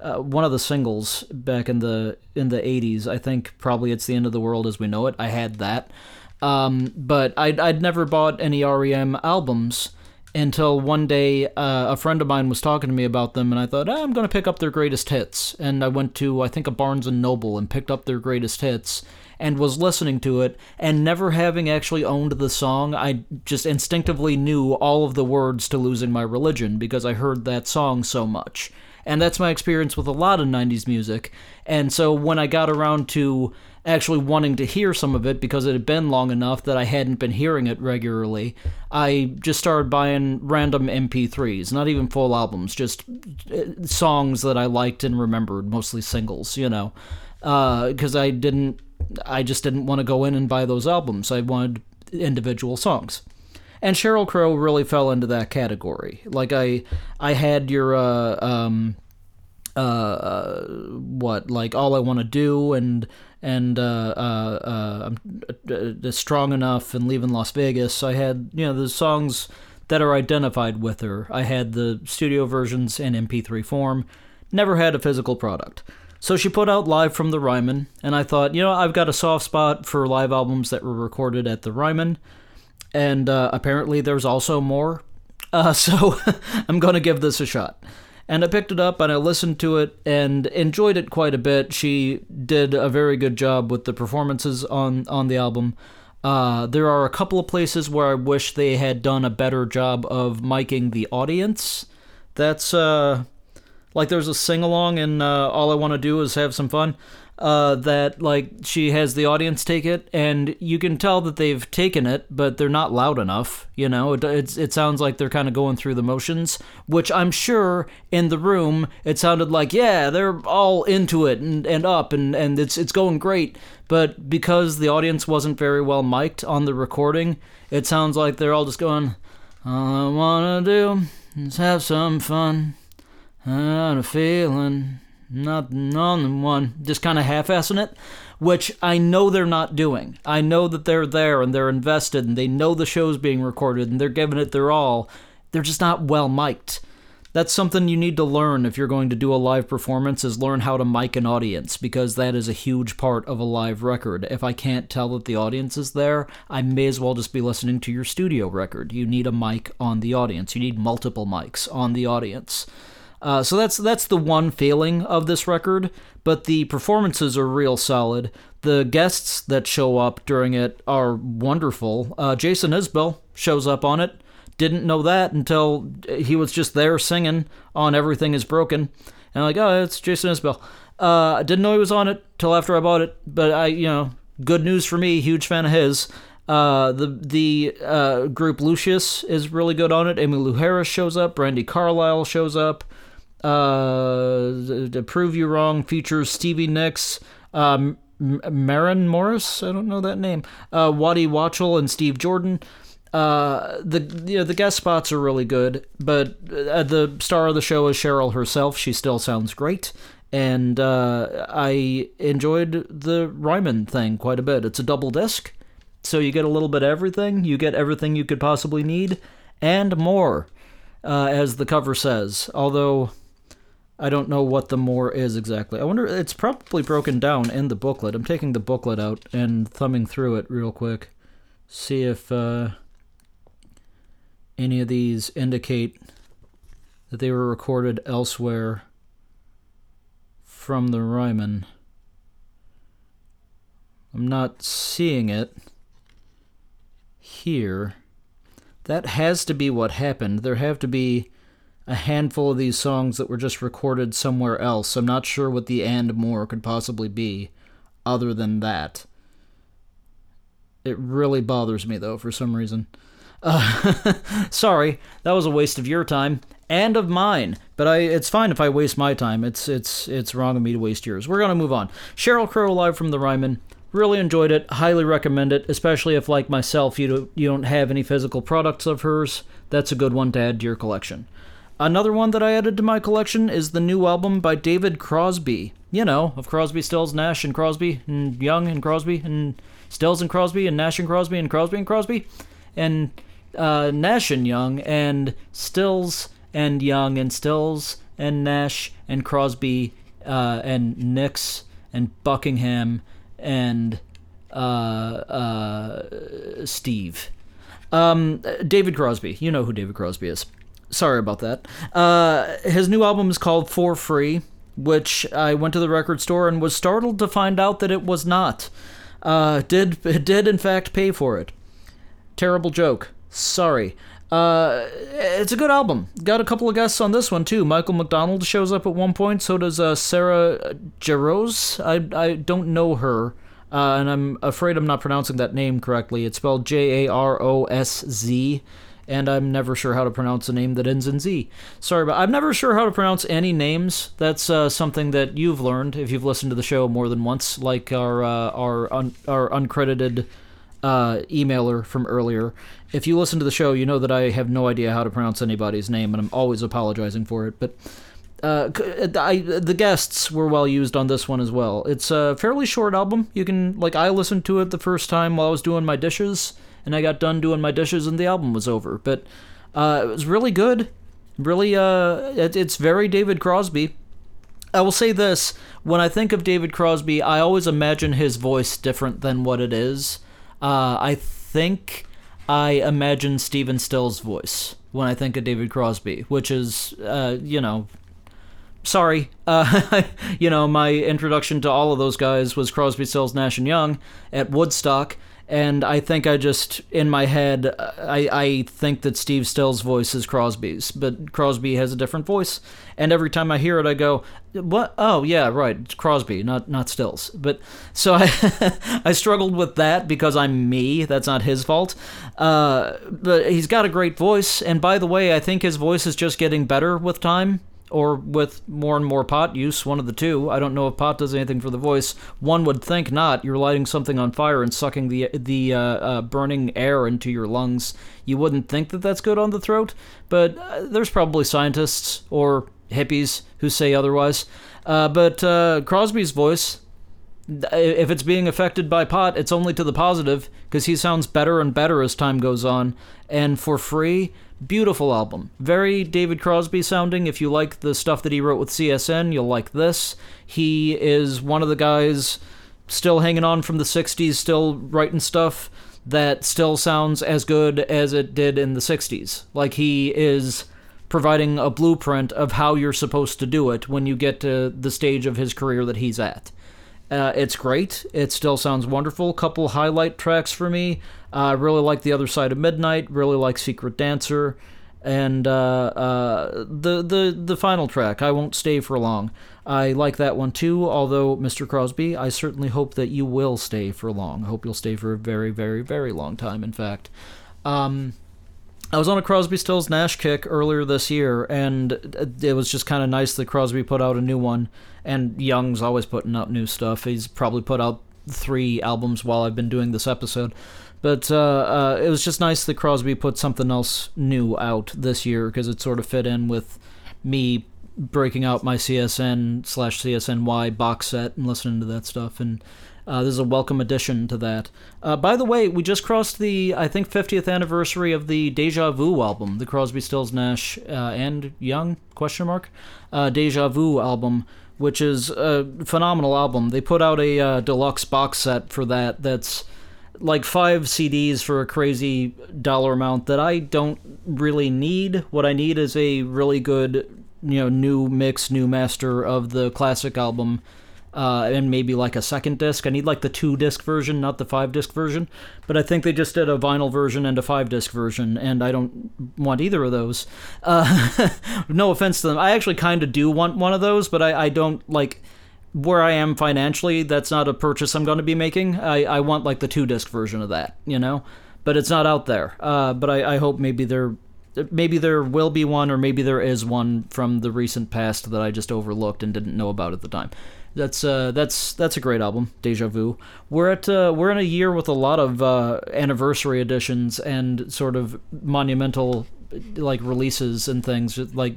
uh, one of the singles back in the in the 80s i think probably it's the end of the world as we know it. I had that. Um, but I'd, I'd never bought any rem albums until one day uh, a friend of mine was talking to me about them and i thought oh, i'm going to pick up their greatest hits. And i went to i think a barnes and noble and picked up their greatest hits and was listening to it and never having actually owned the song i just instinctively knew all of the words to losing my religion because i heard that song so much. And that's my experience with a lot of 90s music. And so when i got around to actually wanting to hear some of it because it had been long enough that I hadn't been hearing it regularly, I just started buying random MP3s, not even full albums, just uh, songs that I liked and remembered, mostly singles, you know, because uh, I didn't, I just didn't want to go in and buy those albums. I wanted individual songs. And Sheryl Crow really fell into that category. Like I, I had your uh, um, uh, uh, what like all I want to do and and uh, uh, uh, I'm uh, strong enough and leaving Las Vegas. I had you know the songs that are identified with her. I had the studio versions in MP3 form. Never had a physical product. So she put out Live from the Ryman, and I thought, you know, I've got a soft spot for live albums that were recorded at the Ryman, and uh, apparently there's also more. Uh, so I'm going to give this a shot and I picked it up and I listened to it and enjoyed it quite a bit. She did a very good job with the performances on on the album. Uh, there are a couple of places where I wish they had done a better job of miking the audience. That's uh, like there's a sing along in uh, All I Want to Do Is Have Some Fun uh, that like she has the audience take it, and you can tell that they've taken it, but they're not loud enough. You know, it it, it sounds like they're kind of going through the motions, which I'm sure in the room it sounded like yeah they're all into it and, and up and and it's it's going great, but because the audience wasn't very well mic'd on the recording, it sounds like they're all just going. All I wanna do is have some fun. Got a feeling not none one, just kind of half-assing it, which I know they're not doing. I know that they're there and they're invested and they know the show's being recorded and they're giving it their all. They're just not well mic'd. That's something you need to learn if you're going to do a live performance is learn how to mic an audience because that is a huge part of a live record. If I can't tell that the audience is there, I may as well just be listening to your studio record. You need a mic on the audience. You need multiple mics on the audience. Uh, so that's that's the one failing of this record, but the performances are real solid. The guests that show up during it are wonderful. Uh, Jason Isbell shows up on it. Didn't know that until he was just there singing on "Everything Is Broken," and I'm like, oh, it's Jason Isbell. Uh, I didn't know he was on it till after I bought it, but I, you know, good news for me. Huge fan of his. Uh, the the uh, group Lucius is really good on it. Emmylou Harris shows up. Brandi Carlile shows up. Uh, to prove you wrong features Stevie Nicks, um, Maren Morris. I don't know that name. Uh, Waddy Wachtel and Steve Jordan. Uh, the you know, the guest spots are really good, but uh, the star of the show is Sheryl herself. She still sounds great, and uh, I enjoyed the Ryman thing quite a bit. It's a double disc, so you get a little bit of everything. You get everything you could possibly need, and more, uh, as the cover says. Although I don't know what the more is exactly. I wonder, it's probably broken down in the booklet. I'm taking the booklet out and thumbing through it real quick. See if uh, any of these indicate that they were recorded elsewhere from the Ryman. I'm not seeing it here. That has to be what happened. There have to be a handful of these songs that were just recorded somewhere else. I'm not sure what the and more could possibly be other than that. It really bothers me though for some reason. Uh, sorry, that was a waste of your time and of mine. But I, it's fine if I waste my time. It's it's it's wrong of me to waste yours. We're gonna move on. Sheryl Crow live from the Ryman. Really enjoyed it. Highly recommend it, especially if, like myself, you don't, you don't have any physical products of hers. That's a good one to add to your collection. Another one that I added to my collection is the new album by David Crosby. You know, of Crosby, Stills, Nash, and Crosby, and Young and Crosby, and Stills and Crosby, and Nash and Crosby, and Crosby and Crosby, and uh, Nash and Young, and Stills and Young, and Stills and Nash and Crosby, uh, and Nicks and Buckingham and uh, uh, Steve. Um, David Crosby. You know who David Crosby is. Sorry about that. Uh, his new album is called For Free, which I went to the record store and was startled to find out that it was not. Uh, did did in fact pay for it? Terrible joke. Sorry. Uh, it's a good album. Got a couple of guests on this one too. Michael McDonald shows up at one point. So does uh, Sarah Jarosz. I I don't know her, uh, and I'm afraid I'm not pronouncing that name correctly. It's spelled J A R O S Z, and I'm never sure how to pronounce a name that ends in Z. Sorry, but I'm never sure how to pronounce any names. That's uh, something that you've learned if you've listened to the show more than once, like our uh, our un- our uncredited uh, emailer from earlier. If you listen to the show, you know that I have no idea how to pronounce anybody's name, and I'm always apologizing for it. But uh, I, the guests were well used on this one as well. It's a fairly short album. You can like I listened to it the first time while I was doing my dishes, and I got done doing my dishes, and the album was over. But uh, it was really good. Really, uh, it, it's very David Crosby. I will say this: when I think of David Crosby, I always imagine his voice different than what it is. Uh, I think I imagine Stephen Stills' voice when I think of David Crosby, which is, uh, you know, sorry. Uh, you know, my introduction to all of those guys was Crosby, Stills, Nash and Young at Woodstock, and I think I just in my head I, I think that Steve Stills' voice is Crosby's, but Crosby has a different voice, and every time I hear it, I go, "What? Oh yeah, right, it's Crosby, not not Stills." But so I I struggled with that because I'm me. That's not his fault. Uh, but he's got a great voice, and by the way, I think his voice is just getting better with time or with more and more pot use, one of the two. I don't know if pot does anything for the voice. One would think not. You're lighting something on fire and sucking the the uh, uh, burning air into your lungs. You wouldn't think that that's good on the throat, but uh, there's probably scientists or hippies who say otherwise. Uh, but uh, Crosby's voice, if it's being affected by pot, it's only to the positive because he sounds better and better as time goes on. And for free, Beautiful album. Very David Crosby sounding. If you like the stuff that he wrote with CSN, you'll like this. He is one of the guys still hanging on from the 60s, still writing stuff that still sounds as good as it did in the 60s. Like he is providing a blueprint of how you're supposed to do it when you get to the stage of his career that he's at. Uh, it's great. It still sounds wonderful. Couple highlight tracks for me. I uh, really like The Other Side of Midnight, really like Secret Dancer, and uh, uh, the, the, the final track, I Won't Stay for Long. I like that one too, although, Mr. Crosby, I certainly hope that you will stay for long. I hope you'll stay for a very, very, very long time, in fact. Um, I was on a Crosby, Stills, Nash kick earlier this year, and it was just kind of nice that Crosby put out a new one. And Young's always putting out new stuff. He's probably put out three albums while I've been doing this episode. But uh, uh, it was just nice that Crosby put something else new out this year because it sort of fit in with me breaking out my CSN slash CSNY box set and listening to that stuff. And uh, this is a welcome addition to that. Uh, by the way, we just crossed the, I think, 50th anniversary of the Deja Vu album, the Crosby, Stills, Nash, uh, and Young, question mark, uh, Deja Vu album, which is a phenomenal album. They put out a deluxe box set for that that's like five CDs for a crazy dollar amount that I don't really need. What I need is a really good, you know, new mix, new master of the classic album, uh, and maybe like a second disc. I need like the two disc version, not the five disc version. But I think they just did a vinyl version and a five disc version, and I don't want either of those. Uh, no offense to them. I actually kind of do want one of those, but I, I don't like where I am financially, that's not a purchase I'm going to be making. I, I want like the two disc version of that, you know, but it's not out there. Uh, but I, I hope maybe there, maybe there will be one, or maybe there is one from the recent past that I just overlooked and didn't know about at the time. That's uh, that's that's a great album, Deja Vu. We're at uh, we're in a year with a lot of uh, anniversary editions and sort of monumental like releases and things like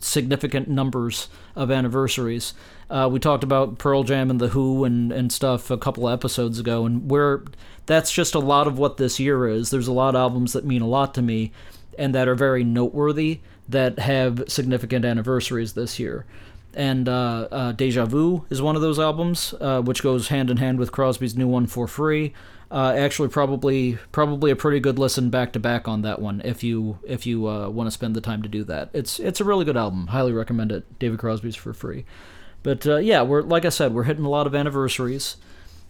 significant numbers of anniversaries. Uh, we talked about Pearl Jam and the Who and and stuff a couple episodes ago, and we're that's just a lot of what this year is. There's a lot of albums that mean a lot to me and that are very noteworthy that have significant anniversaries this year and uh, uh, Deja Vu is one of those albums, uh, which goes hand in hand with Crosby's new one for free. Uh, actually, probably probably a pretty good listen back to back on that one if you if you uh, want to spend the time to do that. It's it's a really good album. Highly recommend it. David Crosby's for free. But uh, yeah, we're like I said, we're hitting a lot of anniversaries.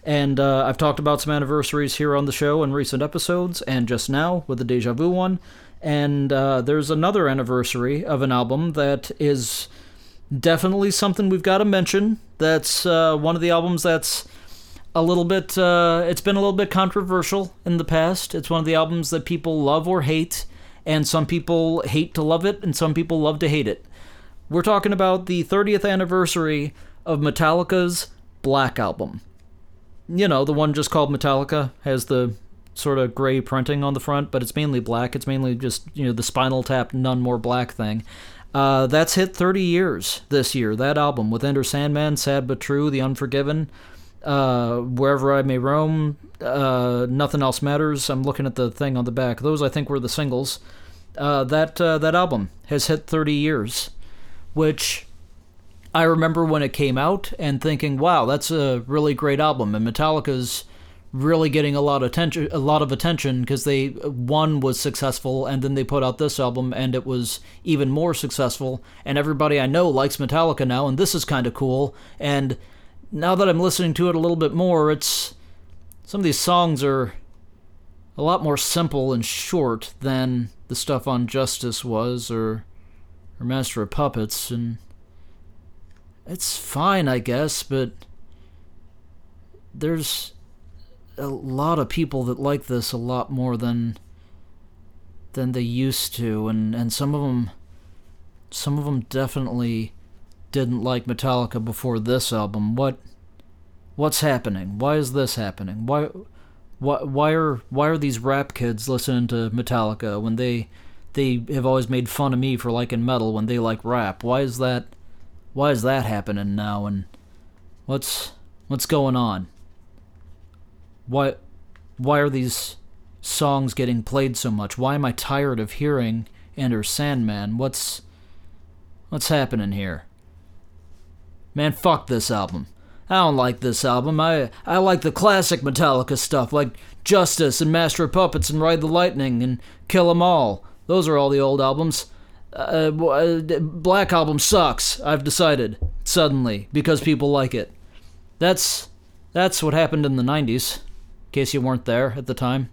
And I've talked about some anniversaries here on the show in recent episodes, and just now with the Deja Vu one. And there's another anniversary of an album that is definitely something we've got to mention. That's uh, one of the albums that's a little bit. Uh, it's been a little bit controversial in the past. It's one of the albums that people love or hate, and some people hate to love it, and some people love to hate it. We're talking about the 30th anniversary of Metallica's Black Album. You know, the one just called Metallica has the sort of gray printing on the front, but it's mainly black. It's mainly just, you know, the Spinal Tap None More Black thing. Uh, that's hit 30 years this year, that album, with Enter Sandman, Sad But True, The Unforgiven, uh, Wherever I May Roam, uh, Nothing Else Matters. I'm looking at the thing on the back. Those, I think, were the singles. Uh, that, uh, that album has hit 30 years, which I remember when it came out and thinking, wow, that's a really great album. And Metallica's really getting a lot of attention a lot of attention because they one was successful and then they put out this album and it was even more successful. And everybody I know likes Metallica now and this is kind of cool. And now that I'm listening to it a little bit more it's some of these songs are a lot more simple and short than the stuff on Justice was or or Master of Puppets. And it's fine I guess but there's a lot of people that like this a lot more than than they used to and and some of them some of them definitely didn't like Metallica before this album. What what's happening? Why is this happening? Why why why are why are these rap kids listening to Metallica when they they have always made fun of me for liking metal when they like rap? Why is that why is that happening now? And what's what's going on why why are these songs getting played so much? Why am I tired of hearing Enter Sandman? What's what's happening here? Man, fuck this album. I don't like this album. I I like the classic Metallica stuff, like Justice and Master of Puppets and Ride the Lightning and Kill 'Em All. Those are all the old albums. Uh, uh Black Album sucks. I've decided suddenly because people like it. That's that's what happened in the '90s case you weren't there at the time.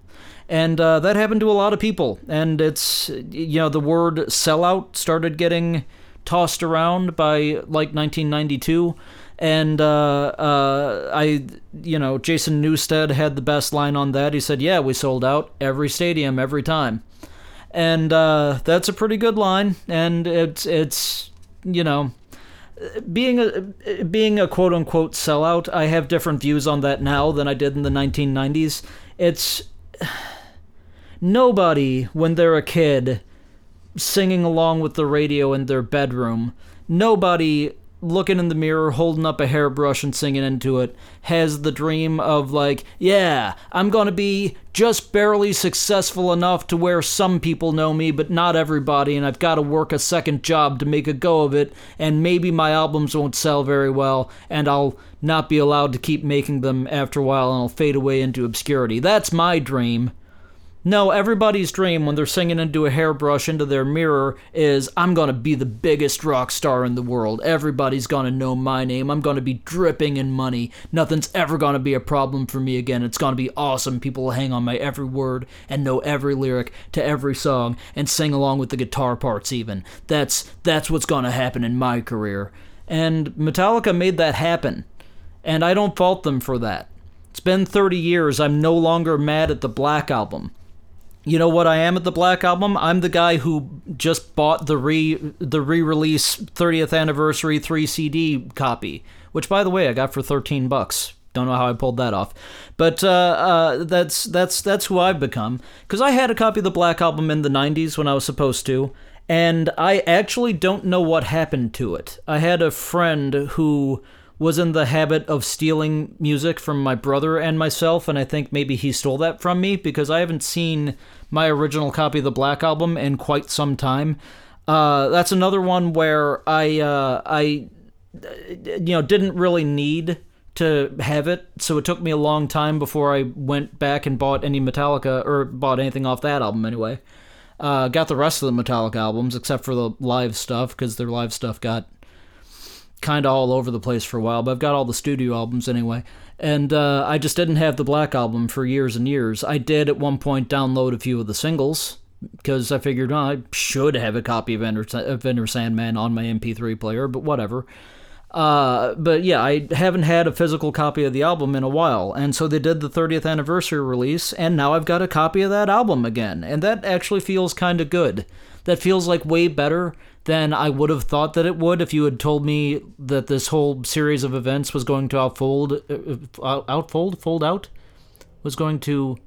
And uh, that happened to a lot of people. And it's, you know, the word sellout started getting tossed around by like 1992. And uh, uh, I, you know, Jason Newsted had the best line on that. He said, Yeah, we sold out every stadium every time. And uh, that's a pretty good line. And it's, it's you know, being a being a quote unquote sellout, I have different views on that now than I did in the 1990s. It's nobody when they're a kid singing along with the radio in their bedroom. Nobody looking in the mirror, holding up a hairbrush and singing into it, has the dream of, like, yeah, I'm gonna be just barely successful enough to where some people know me, but not everybody, and I've gotta work a second job to make a go of it, and maybe my albums won't sell very well, and I'll not be allowed to keep making them after a while, and I'll fade away into obscurity. That's my dream. No, everybody's dream when they're singing into a hairbrush into their mirror is I'm going to be the biggest rock star in the world. Everybody's going to know my name. I'm going to be dripping in money. Nothing's ever going to be a problem for me again. It's going to be awesome. People will hang on my every word and know every lyric to every song and sing along with the guitar parts even. That's that's what's going to happen in my career. And Metallica made that happen. And I don't fault them for that. It's been 30 years. I'm no longer mad at the Black album You know what I am at the Black Album? I'm the guy who just bought the re the re-release 30th anniversary 3 CD copy, which by the way I got for 13 bucks. Don't know how I pulled that off, but uh, uh, that's that's that's who I've become. Because I had a copy of the Black Album in the '90s when I was supposed to, and I actually don't know what happened to it. I had a friend who was in the habit of stealing music from my brother and myself, and I think maybe he stole that from me because I haven't seen my original copy of the Black Album in quite some time. Uh, that's another one where I uh, I you know didn't really need to have it, so it took me a long time before I went back and bought any Metallica or bought anything off that album anyway. Uh, got the rest of the Metallica albums except for the live stuff because their live stuff got kind of all over the place for a while, but I've got all the studio albums anyway. And uh, I just didn't have the Black Album for years and years. I did at one point download a few of the singles because I figured I should have a copy of Enter, of Enter Sandman on my MP3 player, but whatever. Uh, but yeah, I haven't had a physical copy of the album in a while, and so they did the 30th anniversary release, and now I've got a copy of that album again, and that actually feels kind of good. That feels like way better than I would have thought that it would if you had told me that this whole series of events was going to outfold, uh, uh outfold, fold out, was going to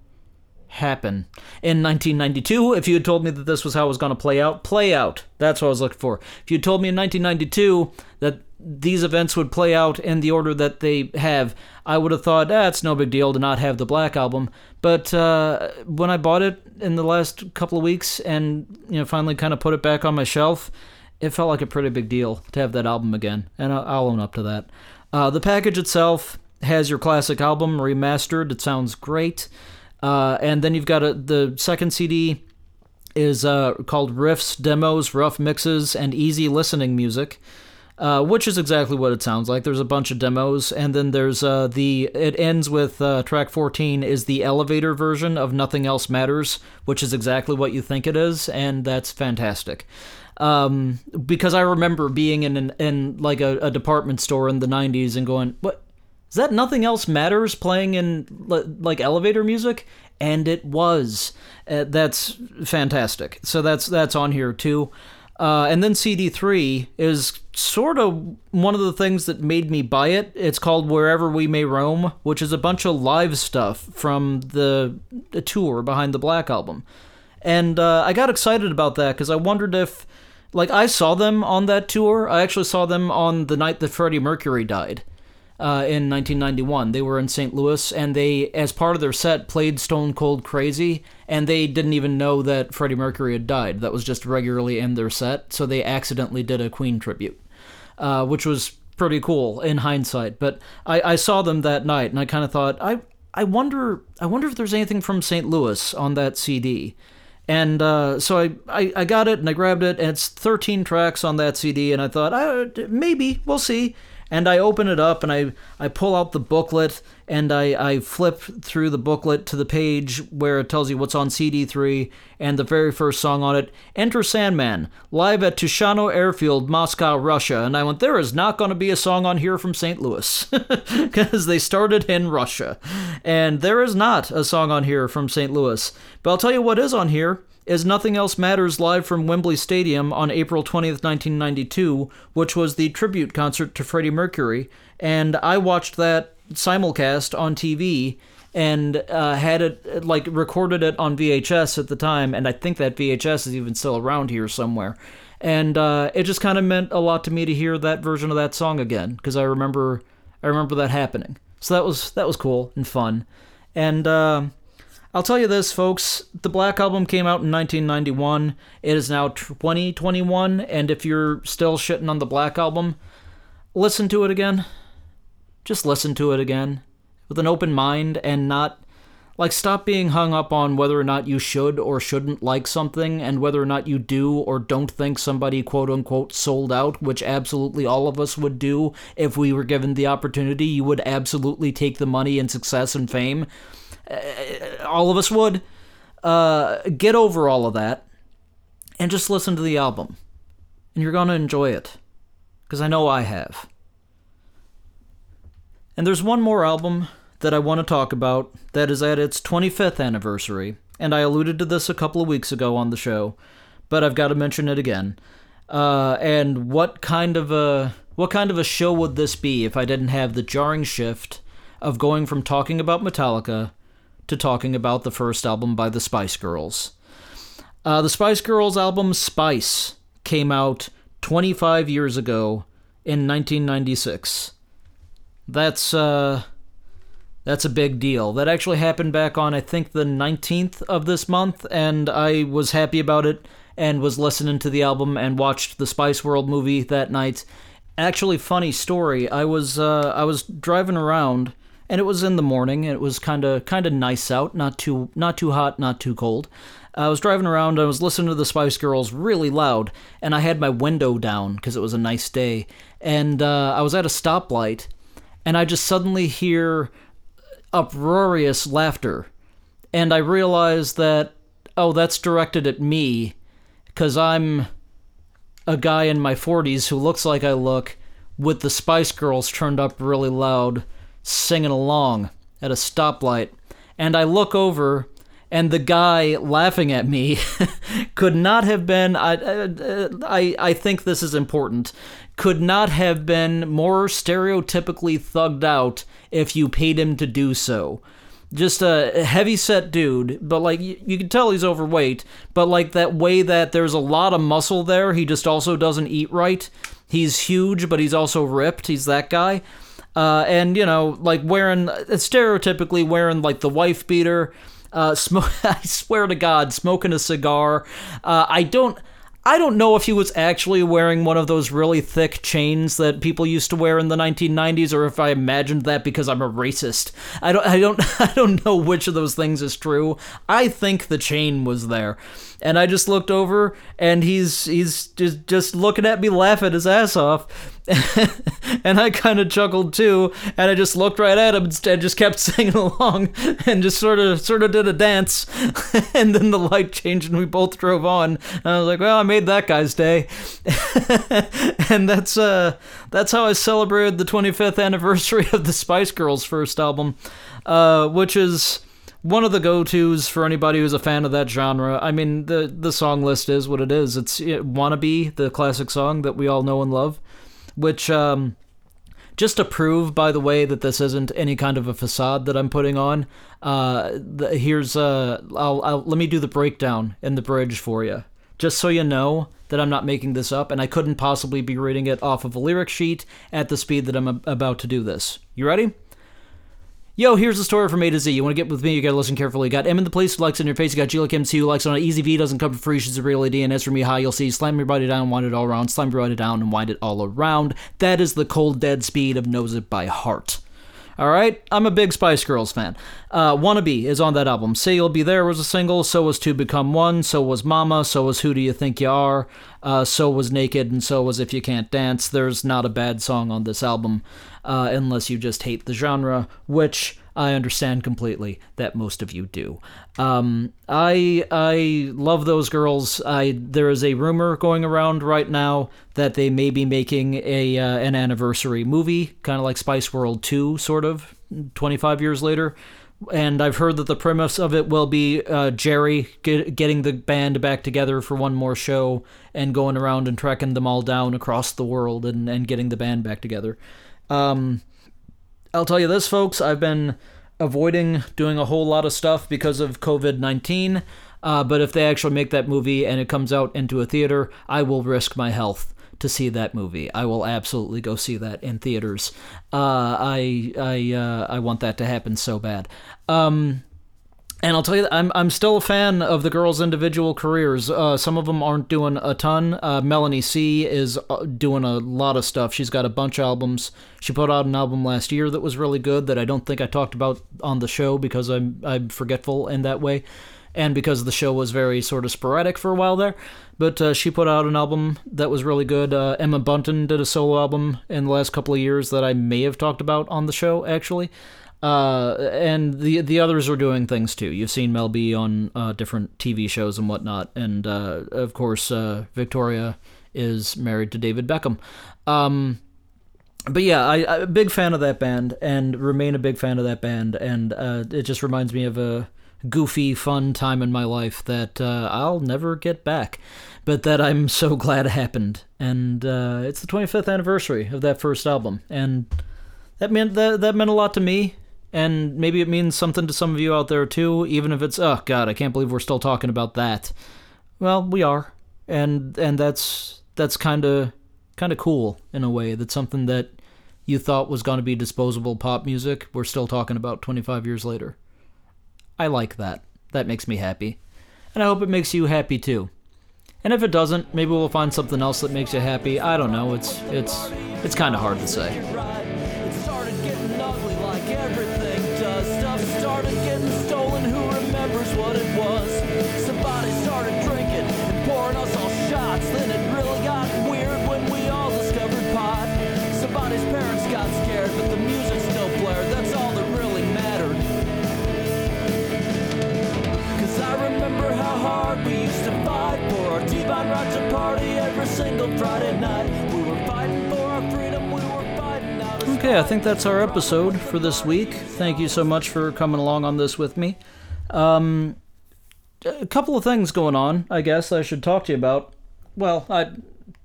happen. In 1992, if you had told me that this was how it was going to play out, play out. That's what I was looking for. If you told me in 1992 that these events would play out in the order that they have, I would have thought, ah, no big deal to not have the Black Album. But uh, when I bought it in the last couple of weeks and you know finally kind of put it back on my shelf, it felt like a pretty big deal to have that album again, and I'll own up to that. Uh, the package itself has your classic album remastered. It sounds great. Uh, and then you've got a, the second CD is uh, called Riffs, Demos, Rough Mixes, and Easy Listening Music uh, which is exactly what it sounds like. There's a bunch of demos, and then there's uh, the. It ends with uh, track 14 is the elevator version of Nothing Else Matters, which is exactly what you think it is, and that's fantastic. Um, because I remember being in an, in like a, a department store in the 90s and going, what is that? Nothing Else Matters playing in like elevator music, and it was. Uh, that's fantastic. So that's that's on here too. Uh, and then CD3 is sort of one of the things that made me buy it. It's called Wherever We May Roam, which is a bunch of live stuff from the, the tour behind the Black Album. And uh, I got excited about that because I wondered if, like, I saw them on that tour. I actually saw them on the night that Freddie Mercury died uh, in 1991. They were in St. Louis, and they, as part of their set, played Stone Cold Crazy, and they didn't even know that Freddie Mercury had died. That was just regularly in their set, so they accidentally did a Queen tribute, uh, which was pretty cool in hindsight. But I, I saw them that night, and I kind of thought, I, I wonder, I wonder if there's anything from St. Louis on that CD. And uh, so I, I, I, got it and I grabbed it, and it's 13 tracks on that CD, and I thought, I, maybe, we'll see and I open it up and I, I pull out the booklet and I, I flip through the booklet to the page where it tells you what's on CD3 and the very first song on it Enter Sandman, live at Tushino Airfield, Moscow, Russia. And I went, there is not going to be a song on here from St. Louis because they started in Russia. And there is not a song on here from St. Louis. But I'll tell you what is on here is Nothing Else Matters live from Wembley Stadium on April 20th, 1992, which was the tribute concert to Freddie Mercury. And I watched that simulcast on TV and uh, had it, like, recorded it on VHS at the time. And I think that VHS is even still around here somewhere. And uh, it just kind of meant a lot to me to hear that version of that song again, because I remember, I remember that happening. So that was that was cool and fun. And uh, I'll tell you this, folks. The Black Album came out in 1991. It is now 2021, and if you're still shitting on the Black Album, listen to it again. Just listen to it again with an open mind and not. Like, stop being hung up on whether or not you should or shouldn't like something and whether or not you do or don't think somebody quote unquote sold out, which absolutely all of us would do if we were given the opportunity. You would absolutely take the money and success and fame all of us would. Uh, get over all of that and just listen to the album. And you're going to enjoy it. Because I know I have. And there's one more album that I want to talk about that is at its 25th anniversary, and I alluded to this a couple of weeks ago on the show, but I've got to mention it again. Uh, and what kind of a what kind of a show would this be if I didn't have the jarring shift of going from talking about Metallica to talking about the first album by the Spice Girls? Uh, the Spice Girls album Spice came out 25 years ago in 1996. That's uh that's a big deal. That actually happened back on I think the 19th of this month and I was happy about it and was listening to the album and watched the Spice World movie that night. Actually funny story. I was uh I was driving around and it was in the morning. It was kind of kind of nice out, not too not too hot, not too cold. I was driving around, I was listening to the Spice Girls really loud, and I had my window down because it was a nice day. And uh, I was at a stoplight, and I just suddenly hear uproarious laughter. And I realized that, oh, that's directed at me because I'm a guy in my 40s who looks like I look with the Spice Girls turned up really loud, singing along at a stoplight. And I look over and the guy laughing at me could not have been I, uh, uh, I I think this is important could not have been more stereotypically thugged out if you paid him to do so. Just a heavy set dude but like you, you can tell he's overweight but like that way that there's a lot of muscle there he just also doesn't eat right. He's huge but he's also ripped. He's that guy uh, and you know like wearing stereotypically wearing like the wife beater uh, smoke. I swear to God, smoking a cigar. Uh, I don't. I don't know if he was actually wearing one of those really thick chains that people used to wear in the 1990s, or if I imagined that because I'm a racist. I don't. I don't. I don't know which of those things is true. I think the chain was there, and I just looked over, and he's he's just just looking at me, laughing his ass off, and I kind of chuckled too, and I just looked right at him and just kept singing along, and just sort of sort of did a dance, and then the light changed and we both drove on. And I was like, well, I made that guy's day, and that's uh that's how I celebrated the 25th anniversary of the Spice Girls' first album, uh, which is one of the go-tos for anybody who's a fan of that genre. I mean, the the song list is what it is. It's it, "Wannabe," the classic song that we all know and love which um, just to prove, by the way, that this isn't any kind of a facade that I'm putting on. Uh, the, here's uh, I'll, I'll let me do the breakdown in the bridge for you, just so you know that I'm not making this up, and I couldn't possibly be reading it off of a lyric sheet at the speed that I'm a- about to do this. You ready? Yo, here's the story from A to Z. You want to get with me, you gotta listen carefully. You got M in the place who likes in your face. You got G like MC who likes on an easy V, doesn't come for free, she's a real lady. And as for me, how you'll see, slam your body down, wind it all around, slam your body down, and wind it all around. That is the cold, dead speed of Knows It by Heart. All right, I'm a big Spice Girls fan. Uh, Wannabe is on that album. Say You'll Be There was a single, so was To Become One, so was Mama, so was Who Do You Think You Are, uh, so was Naked, and so was If You Can't Dance. There's not a bad song on this album, uh, unless you just hate the genre, which I understand completely that most of you do. Um, I I love those girls. I there is a rumor going around right now that they may be making a uh, an anniversary movie, kind of like Spice World 2, sort of, 25 years later. And I've heard that the premise of it will be uh, Geri get, getting the band back together for one more show and going around and tracking them all down across the world and, and getting the band back together. Um, I'll tell you this, folks. I've been avoiding doing a whole lot of stuff because of COVID 19. Uh, but if they actually make that movie and it comes out into a theater, I will risk my health to see that movie. I will absolutely go see that in theaters. Uh, I I uh, I want that to happen so bad. Um, and I'll tell you, I'm I'm still a fan of the girls' individual careers. Uh, some of them aren't doing a ton. Uh, Melanie C is uh, doing a lot of stuff. She's got a bunch of albums. She put out an album last year that was really good that I don't think I talked about on the show because I'm I'm forgetful in that way, and because the show was very sort of sporadic for a while there. But uh, she put out an album that was really good. Uh, Emma Bunton did a solo album in the last couple of years that I may have talked about on the show actually. Uh, and the the others are doing things too. You've seen Mel B on uh, different TV shows and whatnot, and uh, of course uh, Victoria is married to David Beckham. Um, but yeah, I, I'm a big fan of that band, and remain a big fan of that band, and uh, it just reminds me of a goofy, fun time in my life that uh, I'll never get back, but that I'm so glad happened. And it's the 25th anniversary of that first album, and that meant that that meant a lot to me. And maybe it means something to some of you out there too, even if it's oh god, I can't believe we're still talking about that. Well, we are, and and that's that's kind of kind of cool in a way. That's something that you thought was going to be disposable pop music. We're still talking about 25 years later. I like that. That makes me happy. And I hope it makes you happy too. And if it doesn't, maybe we'll find something else that makes you happy. I don't know. It's it's it's kind of hard to say. Okay, I think that's our episode for this week. Thank you so much for coming along on this with me. Um, a couple of things going on, I guess I should talk to you about. Well, I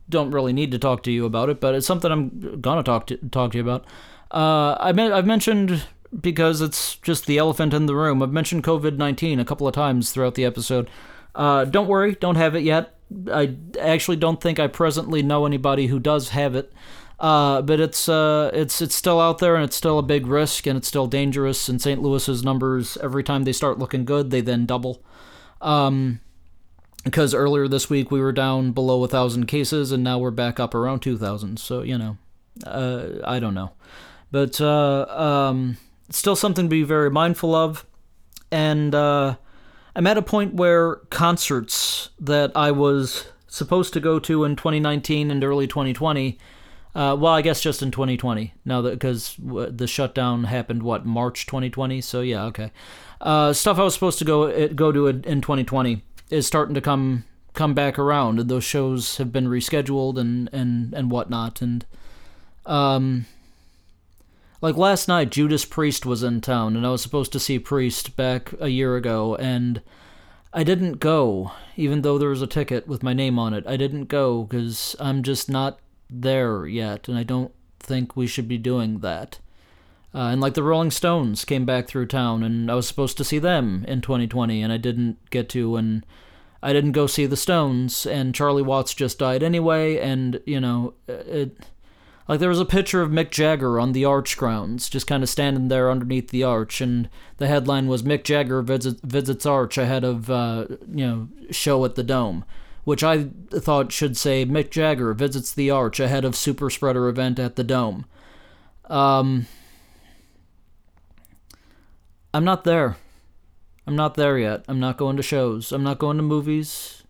don't really need to talk to you about it, but it's something I'm gonna talk to talk to you about. Uh, I mean, I've mentioned because it's just the elephant in the room. I've mentioned COVID nineteen a couple of times throughout the episode. Uh, don't worry, don't have it yet. I actually don't think I presently know anybody who does have it. Uh, but it's uh, it's it's still out there and it's still a big risk and it's still dangerous. And St. Louis's numbers every time they start looking good, they then double. Um, because earlier this week we were down below a thousand cases and now we're back up around two thousand. So you know, uh, I don't know, but uh, um, still something to be very mindful of. And uh, I'm at a point where concerts that I was supposed to go to in 2019 and early 2020. Uh, well, I guess just in 2020 now that because the shutdown happened what March 2020. So yeah, okay. Uh, stuff I was supposed to go go to in 2020 is starting to come come back around, and those shows have been rescheduled and and and whatnot. And um, like last night, Judas Priest was in town, and I was supposed to see Priest back a year ago, and I didn't go, even though there was a ticket with my name on it. I didn't go because I'm just not there yet, and I don't think we should be doing that. Uh, and like the Rolling Stones came back through town, and I was supposed to see them in 2020, and I didn't get to, and I didn't go see the Stones, and Charlie Watts just died anyway, and you know, it like there was a picture of Mick Jagger on the arch grounds, just kind of standing there underneath the arch, and the headline was Mick Jagger visit, visits arch ahead of uh, you know show at the dome, which I thought should say Mick Jagger visits the arch ahead of super spreader event at the dome. Um, I'm not there. I'm not there yet. I'm not going to shows. I'm not going to movies.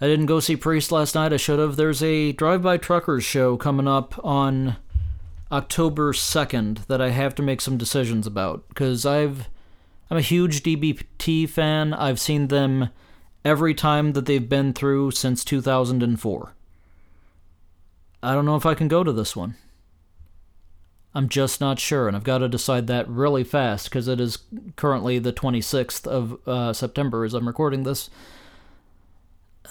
I didn't go see Priest last night. I should have. There's a Drive By Truckers show coming up on October 2nd that I have to make some decisions about because I've I'm a huge DBT fan. I've seen them every time that they've been through since 2004. I don't know if I can go to this one. I'm just not sure, and I've got to decide that really fast because it is currently the 26th of uh, September as I'm recording this.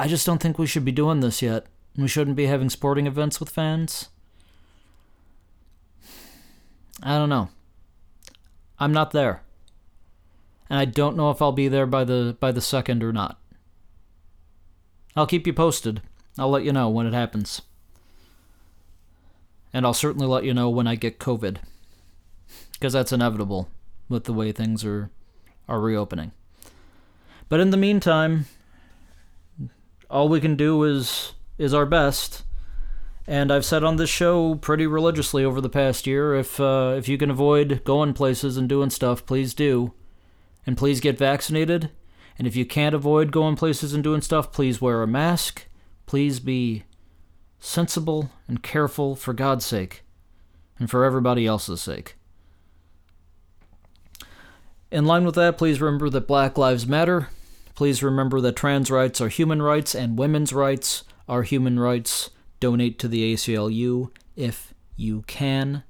I just don't think we should be doing this yet. We shouldn't be having sporting events with fans. I don't know. I'm not there. And I don't know if I'll be there by the by the second or not. I'll keep you posted. I'll let you know when it happens. And I'll certainly let you know when I get COVID. Because that's inevitable with the way things are are reopening. But in the meantime, all we can do is is our best. And I've said on this show pretty religiously over the past year, if uh, if you can avoid going places and doing stuff, please do, and please get vaccinated. And if you can't avoid going places and doing stuff, please wear a mask. Please be sensible and careful for God's sake, and for everybody else's sake. In line with that, please remember that Black Lives Matter. Please remember that trans rights are human rights and women's rights are human rights. Donate to the ACLU if you can.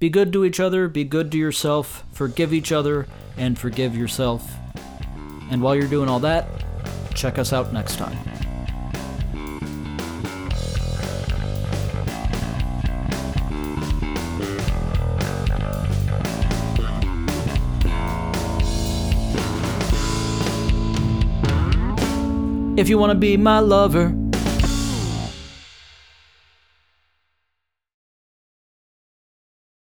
Be good to each other, be good to yourself, forgive each other, and forgive yourself. And while you're doing all that, check us out next time. If you want to be my lover,